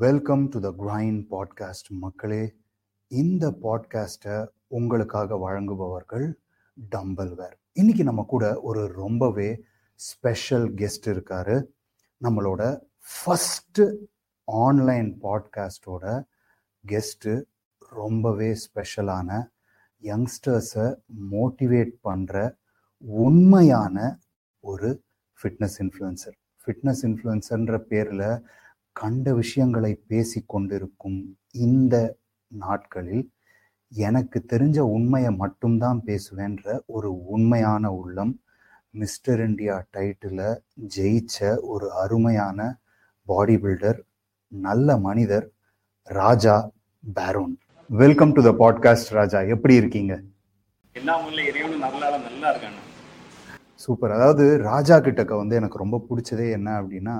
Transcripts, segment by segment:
Welcome to the grind podcast மக்களே இந்த பாட்காஸ்ட்டை உங்களுக்காக வழங்குபவர்கள் டம்பல்வேர் இன்னைக்கு நம்ம கூட ஒரு ரொம்பவே ஸ்பெஷல் கெஸ்ட் இருக்காரு. நம்மளோட ஃபஸ்ட்டு ஆன்லைன் பாட்காஸ்டோட கெஸ்ட்டு ரொம்பவே ஸ்பெஷலான யங்ஸ்டர்ஸை மோட்டிவேட் பண்ணுற உண்மையான ஒரு ஃபிட்னஸ் இன்ஃப்ளூயன்சர் ஃபிட்னஸ் இன்ஃப்ளூயன்சர்ன்ற பேரில் கண்ட விஷயங்களை பேசி கொண்டிருக்கும் இந்த நாட்களில் எனக்கு தெரிஞ்ச உண்மையை மட்டும்தான் பேசுவேன்ற ஒரு உண்மையான உள்ளம் மிஸ்டர் இந்தியா டைட்டில் ஜெயிச்ச ஒரு அருமையான பாடி பில்டர் நல்ல மனிதர் Raja பேரோன் welcome to the podcast Raja. எப்படி இருக்காங்க? சூப்பர் அதாவது ராஜா கிட்டக்க வந்து எனக்கு ரொம்ப பிடிச்சதே என்ன அப்படின்னா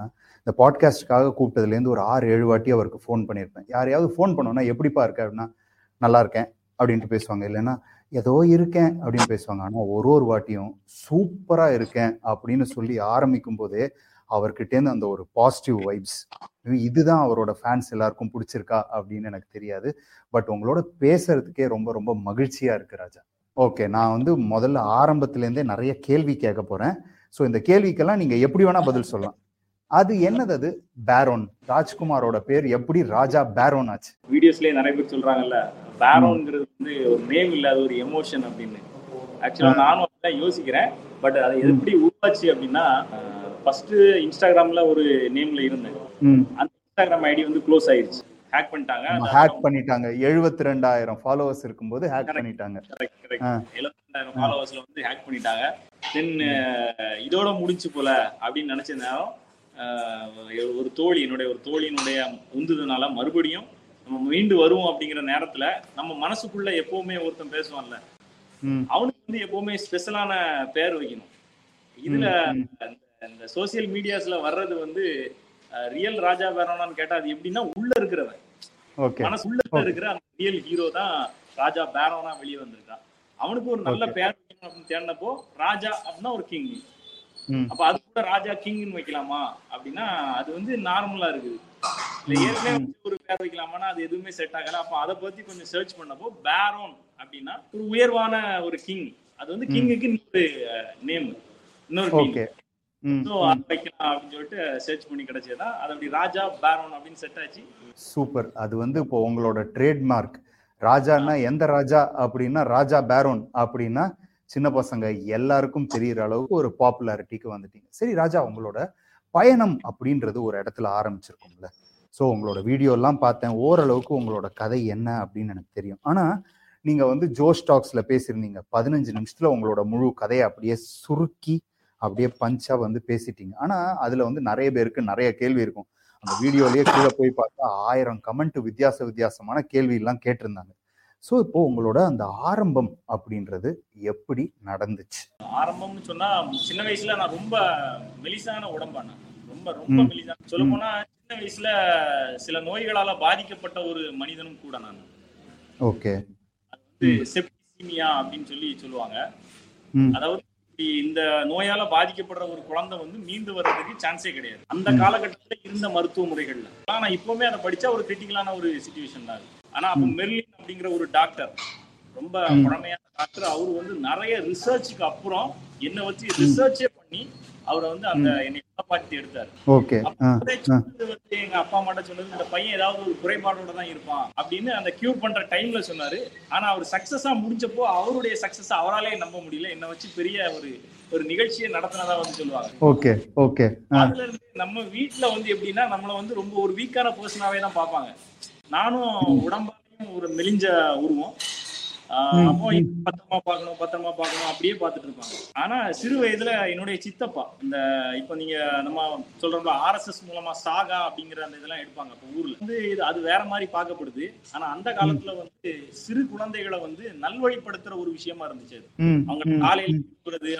இந்த பாட்காஸ்ட்டுக்காக கூப்பிட்டதுலேருந்து ஒரு ஆறு ஏழு வாட்டி அவருக்கு ஃபோன் பண்ணியிருப்பேன். யாரையாவது ஃபோன் பண்ணோன்னா எப்படிப்பா இருக்க? அப்படின்னா நல்லா இருக்கேன் அப்படின்ட்டு பேசுவாங்க. இல்லைன்னா ஏதோ இருக்கேன் அப்படின்னு பேசுவாங்க. ஆனால் ஒரு ஒரு வாட்டியும் சூப்பராக இருக்கேன் அப்படின்னு சொல்லி ஆரம்பிக்கும் போதே அவர்கிட்டேருந்து அந்த ஒரு பாசிட்டிவ் வைப்ஸ் இதுதான் அவரோட ஃபேன்ஸ் எல்லாருக்கும் பிடிச்சிருக்கா? அப்படின்னு எனக்கு தெரியாது. பட் உங்களோட பேசுறதுக்கே ரொம்ப ரொம்ப மகிழ்ச்சியா இருக்கு ராஜா. ஓகே நான் வந்து முதல்ல ஆரம்பத்துலேருந்தே நிறைய கேள்வி கேட்க போறேன். ஸோ இந்த கேள்விக்கெல்லாம் நீங்க எப்படி வேணா பதில் சொல்லலாம். அது என்னது அது? பேரோன் ராஜ்குமாரோட பேர் எப்படி ராஜா பேரோன் ஆச்சு? வீடியோஸ்லயே நிறைய பேர் சொல்றாங்கல்ல பேரோங்கிறது வந்து ஒரு நேம் இல்ல அது ஒரு எமோஷன் அப்படின்னு. ஆக்சுவலா நானும் அதான் யோசிக்கிறேன். பட் அது எப்படி உருவாச்சு அப்படின்னா ஃபர்ஸ்ட் இன்ஸ்டாகிராம்ல ஒரு நேம்ல இருந்தேன். அந்த இன்ஸ்டாகிராம் ஐடி வந்து க்ளோஸ் ஆயிருச்சு. ஹேக் பண்ணிட்டாங்க. ஹேக் பண்ணிட்டாங்க. எழுபத்தி ரெண்டாயிரம் ஃபாலோவர்ஸ் இருக்கும்போது ஹேக் பண்ணிட்டாங்க. எழுபத்தி ஃபாலோவர்ஸ்ல வந்து ஹேக் பண்ணிட்டாங்க. தென் இதோட முடிஞ்சு போல அப்படின்னு நினைச்ச நேரம் ஒரு தோழி என்னுடைய ஒரு தோழியினுடைய உந்துதனால மறுபடியும் நம்ம மீண்டு வருவோம் அப்படிங்கிற நேரத்துல நம்ம மனசுக்குள்ள எப்பவுமே ஒருத்தன் பேசுவான்ல. அவனுக்கு வந்து எப்பவுமே ஸ்பெஷலான பேர் வைக்கணும். இதுல இந்த சோசியல் மீடியாஸ்ல வர்றது வந்து ரியல் ராஜா பேரோனான்னு கேட்டா அது எப்படின்னா உள்ள இருக்கிறவன். மனசு உள்ள இருக்கிற அந்த ரியல் ஹீரோ தான் ராஜா பேரோனா வெளியே வந்திருக்கான். அவனுக்கு ஒரு நல்ல பேர் அப்படின்னு தேடினப்போ ராஜா அப்படின்னா ஒரு கிங் அப்ப அது கூட ராஜா கிங்னு வைக்கலாமா? அப்படின்னா அது வந்து நார்மலா இருக்குது. ஏற்கனவே ஒரு பேர் வைக்கலாமான்னா அது எதுவுமே செட் ஆகல அப்ப அதை பத்தி கொஞ்சம் சர்ச் பண்ணப்போ பேரோன் அப்படின்னா ஒரு உயர்வான ஒரு கிங் அது வந்து கிங்குக்கு இன்னொரு நேம் இன்னொரு கிங் ஸோ அது வைக்கலாம் அப்படின்னு சொல்லிட்டு சர்ச் பண்ணி கிடைச்சதா அது அப்படி ராஜா பேரோன் அப்படின்னு செட் ஆச்சு. சூப்பர். அது வந்து இப்போ உங்களோட ட்ரேட்மார்க் ராஜான்னா எந்த ராஜா அப்படின்னா ராஜா பேரோன் அப்படின்னா சின்ன பசங்க எல்லாருக்கும் தெரிகிற அளவுக்கு ஒரு பாப்புலாரிட்டிக்கு வந்துட்டீங்க. சரி ராஜா உங்களோட பயணம் அப்படின்றது ஒரு இடத்துல ஆரம்பிச்சிருக்கும்ல. ஸோ உங்களோட வீடியோ எல்லாம் பார்த்தேன். ஓரளவுக்கு உங்களோட கதை என்ன அப்படின்னு எனக்கு தெரியும். ஆனா நீங்க வந்து ஜோ ஸ்டாக்ஸ்ல பேசியிருந்தீங்க. பதினஞ்சு நிமிஷத்துல உங்களோட முழு கதையை அப்படியே சுருக்கி அப்படியே பஞ்சா வந்து பேசிட்டீங்க. ஆனா அதுல வந்து நிறைய பேருக்கு நிறைய கேள்வி இருக்கும். அந்த வீடியோலயே கீழே போய் பார்த்தா ஆயிரம் கமெண்ட் வித்தியாச வித்தியாசமான கேள்வி எல்லாம் கேட்டிருந்தாங்க. ஸோ இப்போ உங்களோட அந்த ஆரம்பம் அப்படின்றது எப்படி நடந்துச்சு? ஆரம்பம்னு சொன்னா சின்ன வயசுல நான் ரொம்ப மெலிசான உடம்பான. ரொம்ப ரொம்ப மெலிசான சொல்ல போனா சின்ன வயசுல சில நோய்களால பாதிக்கப்பட்ட ஒரு மனிதனும் கூட நான். ஓகே. வந்து செப்டிசிமியா அப்படின்னு சொல்லி சொல்லுவாங்க. அதாவது இந்த நோயால பாதிக்கப்படுற ஒரு குழந்தை வந்து மீண்டு வர்றதுக்கு சான்ஸே கிடையாது. அந்த காலகட்டத்தில் இருந்த மருத்துவ முறைகள்ல. ஆனா இப்பவுமே அதை படிச்சா ஒரு கிரிட்டிக்கலான ஒரு சுச்சுவேஷன் தான் ஆனா அப்ப மெர்லின் அப்படிங்கிற ஒரு டாக்டர் ரொம்ப பழமையான டாக்டர் அவரு வந்து நிறைய ரிசர்ச்சுக்கு அப்புறம் என்ன வச்சு ரிசர்ச்சே பண்ணி அவரை வந்து அந்த என்னை காப்பாற்றி எடுத்தாரு. ஓகே. வந்து எங்க அப்பா அம்மாட்ட சொன்னது இந்த பையன் ஏதாவது ஒரு குறைபாடோட தான் இருப்பான் அப்படின்னு அந்த கியூர் பண்ற டைம்ல சொன்னாரு. ஆனா அவர் சக்சஸா முடிஞ்சப்போ அவருடைய சக்சஸ் அவராலே நம்ப முடியல. என்ன வச்சு பெரிய ஒரு ஒரு நிகழ்ச்சியை நடத்தினதா வந்து சொல்லுவாங்க ஓகே ஓகே. அதுல இருந்து நம்ம வீட்டுல வந்து எப்படின்னா நம்மள வந்து ரொம்ப ஒரு வீக்கான பர்சனாவே தான் பார்ப்பாங்க. நானும் உடம்பாலையும் ஒரு மெலிஞ்ச உருவம். அப்போ பத்திரமா பார்க்கணும் பத்திரமா பார்க்கணும் அப்படியே பார்த்துட்டு இருப்பாங்க ஆனா சிறு வயதுல என்னுடைய சித்தப்பா இந்த இப்போ நீங்க நம்ம சொல்றோம்ல ஆர்எஸ்எஸ் மூலமா சாகா அப்படிங்கிற அந்த இதெல்லாம் எடுப்பாங்க இப்போ ஊர்ல. வந்து இது அது வேற மாதிரி பார்க்கப்படுது. ஆனா அந்த காலத்துல வந்து சிறு குழந்தைகளை வந்து நல்வழிப்படுத்துற ஒரு விஷயமா இருந்துச்சு அது. அவங்க காலையில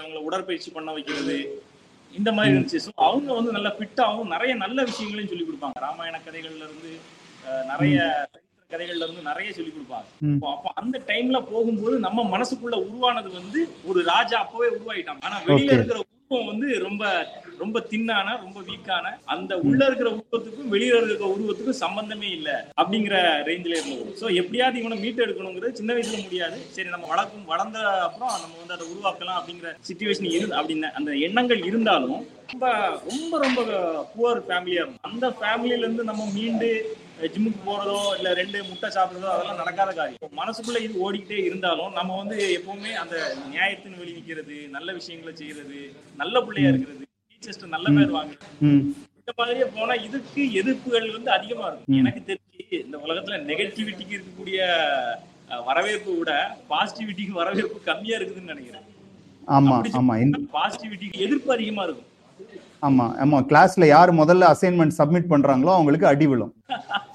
அவங்கள உடற்பயிற்சி பண்ண வைக்கிறது இந்த மாதிரி இருந்துச்சு. ஸோ அவங்க வந்து நல்ல ஃபிட்டாகவும் நிறைய நல்ல விஷயங்களையும் சொல்லி கொடுப்பாங்க. ராமாயண கதைகள்ல இருந்து நிறைய கதைகள்ல இருந்து நிறைய சொல்லி கொடுப்பாங்க. அப்ப அந்த டைம்ல போகும்போது நம்ம மனசுக்குள்ள உருவானது வந்து ஒரு ராஜா அப்பவே உருவாயிட்டான். ஆனா வெளியில இருக்கிற உருவம் வந்து ரொம்ப ரொம்ப தின்னான ரொம்ப வீக்கான அந்த உள்ள இருக்கிற உருவத்துக்கும் வெளியில இருக்கிற உருவத்துக்கும் சம்பந்தமே இல்ல அப்படிங்கிற ரேஞ்சில இருந்தது சோ எப்படியாவது இவனை மீட் எடுக்கணுங்கிறது சின்ன வயசுல முடியாது. சரி நம்ம வளர்க்கும் வளர்ந்த அப்புறம் நம்ம வந்து அதை உருவாக்கலாம் அப்படிங்கிற சுச்சுவேஷன் இரு அப்படின்னு அந்த எண்ணங்கள் இருந்தாலும் ரொம்ப ரொம்ப ரொம்ப புவர் ஃபேமிலியா இருக்கும். அந்த ஃபேமிலில இருந்து நம்ம மீண்டு ஜிம்முக்கு போறதோ இல்ல ரெண்டு முட்டை சாப்பிடுறதோ அதெல்லாம் நடக்காத காரியம். மனசுக்குள்ள இது ஓடிக்கிட்டே இருந்தாலும் நம்ம வந்து எப்பவுமே அந்த நியாயத்தின் வழி நிக்கிறது நல்ல விஷயங்களை செய்யறது நல்ல பிள்ளையா இருக்கிறது டீச்சர்ஸ் நல்ல பேர் வாங்குறது இந்த மாதிரியே போனா இதுக்கு எதிர்ப்புகள் வந்து அதிகமா இருக்கும். எனக்கு தெரிஞ்சு இந்த உலகத்துல நெகட்டிவிட்டிக்கு இருக்கக்கூடிய வரவேற்பு விட பாசிட்டிவிட்டிக்கு வரவேற்பு கம்மியா இருக்குதுன்னு நினைக்கிறேன். ஆமா ஆமா. பாசிட்டிவிட்டிக்கு எதிர்ப்பு அதிகமா இருக்கும். ஆமா ஆமா. கிளாஸ்ல யார் முதல்ல அசைன்மெண்ட் சப்மிட் பண்றாங்களோ அவங்களுக்கு அடி விழும்.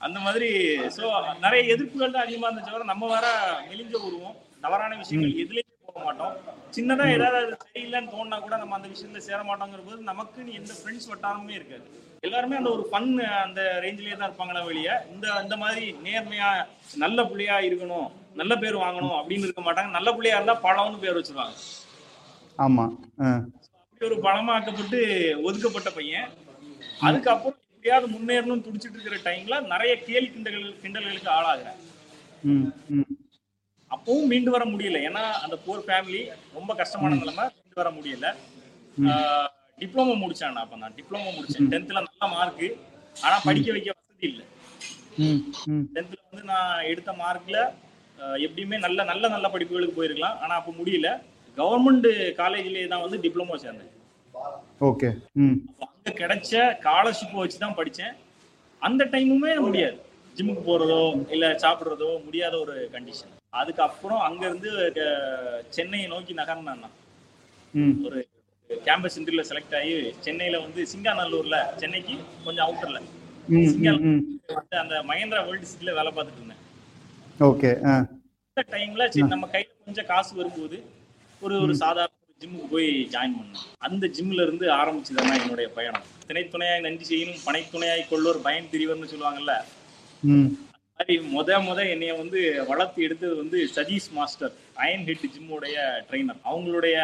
அந்த மாதிரி சோ நிறைய எதிர்ப்புகள் தான் அதிகமா இருந்துச்சு தவிர நம்ம வர மெலிஞ்ச உருவம் தவறான விஷயங்கள் எதுலயுமே போக மாட்டோம். சின்னதா ஏதாவது சரியில்லைன்னு தோணுனா கூட நம்ம அந்த விஷயத்துல சேர மாட்டோங்கிற போது நமக்குன்னு எந்த ஃப்ரெண்ட்ஸ் வட்டாரமுமே இருக்காது. எல்லாருமே அந்த ஒரு ஃபன் அந்த ரேஞ்சிலேயே தான் இருப்பாங்களா வெளிய இந்த இந்த மாதிரி நேர்மையா நல்ல புள்ளையா இருக்கணும் நல்ல பேர் வாங்கணும் அப்படின்னு இருக்க மாட்டாங்க. நல்ல புள்ளையா இருந்தா பழம்னு பேர் வச்சிருவாங்க. ஆமா. அப்படி ஒரு பணமாக்கப்பட்டு ஒதுக்கப்பட்ட பையன். அதுக்கப்புறம் எப்படியாவது முன்னேறணும்னு துடிச்சிட்டு இருக்கிற டைம்ல நிறைய கேலி கிண்டல்கள் கிண்டல்களுக்கு ஆளாகிறேன். அப்பவும் மீண்டு வர முடியல. ஏன்னா அந்த போர் ஃபேமிலி ரொம்ப கஷ்டமான நிலைமை மீண்டு வர முடியல. டிப்ளமோ முடிச்சேன் அப்ப நான். டிப்ளமோ முடிச்சேன். டென்த்ல நல்ல மார்க் ஆனா படிக்க வைக்க வசதி இல்லை. டென்த்ல வந்து நான் எடுத்த மார்க்ல எப்படியுமே நல்ல நல்ல நல்ல படிப்புகளுக்கு போயிருக்கலாம். ஆனா அப்ப முடியல. கவர்மெண்ட் காலேஜ்லயே தான் வந்து டிப்ளமோ சேர்ந்தேன். ஓகே. அங்க கிடைச்ச ஸ்காலர்ஷிப் வச்சு தான் படிச்சேன். அந்த டைமுமே முடியாது. ஜிம்முக்கு போறதோ இல்ல சாப்பிடுறதோ முடியாத ஒரு கண்டிஷன் அதுக்கப்புறம் அங்க இருந்து சென்னையை நோக்கி. ம். ஒரு கேம்பஸ் இன்டர்வியூல செலக்ட் ஆகி சென்னையில வந்து சிங்காநல்லூர்ல சென்னைக்கு கொஞ்சம் அவுட்டர்ல ம் அந்த மகேந்திரா வேர்ல்டு சிட்டில வேலை பார்த்துட்டு இருந்தேன். ஓகே அந்த டைம்ல சரி நம்ம கையில கொஞ்சம் காசு வரும்போது ஒரு ஒரு சாதாரண ஜிம்முக்கு போய் ஜாயின் பண்ணேன். அந்த ஜிம்ல இருந்து ஆரம்பிச்சதுதான் என்னுடைய பயணம். திணைத்துணையாய் நன்றி செய்யணும் பனைத்துணையாய் கொள்ளோர் பயன் திரிவர்னு சொல்லுவாங்கல்ல? மாதிரி முத முத என்னைய வந்து வளர்த்து எடுத்தது வந்து சதீஷ் மாஸ்டர் அயன் ஹெட் ஜிம்முடைய ட்ரைனர் அவங்களுடைய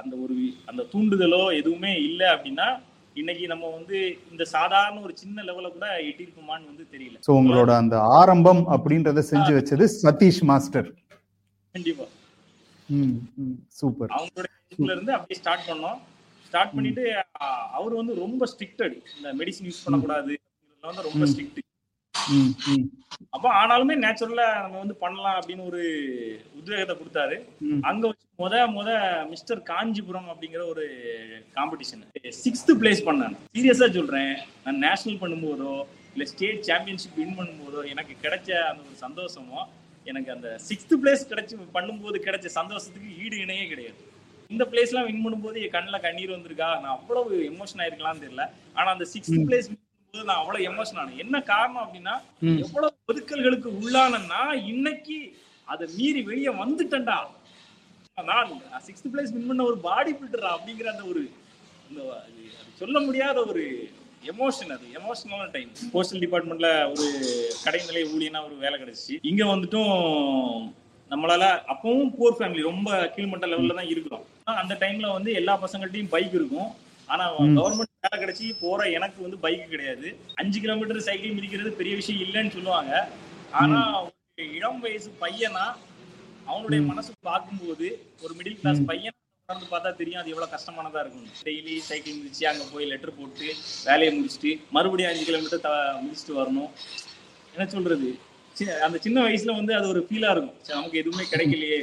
அந்த ஒரு அந்த தூண்டுதலோ எதுவுமே இல்லை அப்படின்னா இன்னைக்கு நம்ம வந்து இந்த சாதாரண ஒரு சின்ன லெவல கூட எட்டியிருக்குமான்னு வந்து தெரியல. ஸோ உங்களோட அந்த ஆரம்பம் அப்படின்றத செஞ்சு வச்சது சதீஷ் மாஸ்டர். கண்டிப்பா. சூப்பர். அவங்களுடைய ஜிம்ல இருந்து அப்படியே ஸ்டார்ட் பண்ணோம். ஸ்டார்ட் பண்ணிட்டு அவர் வந்து ரொம்ப ஸ்ட்ரிக்டட் இந்த மெடிசின் யூஸ் பண்ணக்கூடாது வந்து ரொம்ப ஸ்ட்ரிக்ட் அப்ப ஆனாலுமே நேச்சுரலா நம்ம வந்து பண்ணலாம் அப்படின்னு ஒரு உத்வேகத்தை கொடுத்தாரு. அங்க வச்சு முத முத மிஸ்டர் காஞ்சிபுரம் அப்படிங்கிற ஒரு காம்படிஷன் சிக்ஸ்த் பிளேஸ் பண்ணேன். சீரியஸா சொல்றேன். நான் நேஷனல் பண்ணும்போதோ இல்ல ஸ்டேட் சாம்பியன்ஷிப் வின் பண்ணும்போதோ எனக்கு கிடைச்ச அந்த ஒரு சந்தோஷமோ எனக்கு அந்த சிக்ஸ்த் பிளேஸ் கிடைச்சு பண்ணும்போது கிடைச்ச சந்தோஷத்துக்கு ஈடு இணையே கிடையாது. இந்த பிளேஸ்லாம் வின் பண்ணும்போது என் கண்ணில் கண்ணீர் வந்திருக்கா? நான் அவ்வளவு எமோஷன் ஆயிருக்கலாம்னு தெரியல. ஆனா அந்த சிக்ஸ்த் பிளேஸ் போது நான் அவ்வளவு எமோஷன் ஆனேன். என்ன காரணம் அப்படின்னா. எவ்வளவு ஒதுக்கல்களுக்கு உள்ளானன்னா இன்னைக்கு அதை மீறி வெளியே வந்துட்டேன்டா. நான் சிக்ஸ்த் பிளேஸ் வின் பண்ண ஒரு பாடி பில்டரா அப்படிங்கிற அந்த ஒரு சொல்ல முடியாத ஒரு எமோஷன் அது. எமோஷனலான டைம் போஸ்டல் டிபார்ட்மெண்ட்ல ஒரு கடைநிலை ஊழியனா ஒரு வேலை கிடைச்சிச்சு. இங்க வந்துட்டும் நம்மளால அப்பவும் போர் ஃபேமிலி ரொம்ப கீழ்மட்ட லெவல்ல தான் இருக்கிறோம். அந்த டைம்ல வந்து எல்லா பசங்கள்ட்டையும் பைக் இருக்கும். ஆனா கவர்மெண்ட் வேலை கிடைச்சி போற எனக்கு வந்து பைக் கிடையாது. அஞ்சு கிலோமீட்டர் சைக்கிள் மிதிக்கிறது பெரிய விஷயம் இல்லைன்னு சொல்லுவாங்க. ஆனா இளம் வயசு பையனா அவனுடைய மனசு பார்க்கும்போது ஒரு மிடில் கிளாஸ் பையன் உட்காந்து பார்த்தா தெரியும் அது எவ்வளவு கஷ்டமானதா இருக்கும் டெய்லி சைக்கிள் முடிச்சு அங்க போய் லெட்டர் போட்டு வேலையை முடிச்சுட்டு மறுபடியும் அஞ்சு கிலோமீட்டர் த முடிச்சுட்டு வரணும். என்ன சொல்றது? அந்த சின்ன வயசுல வந்து அது ஒரு ஃபீலா இருக்கும். நமக்கு எதுவுமே கிடைக்கலையே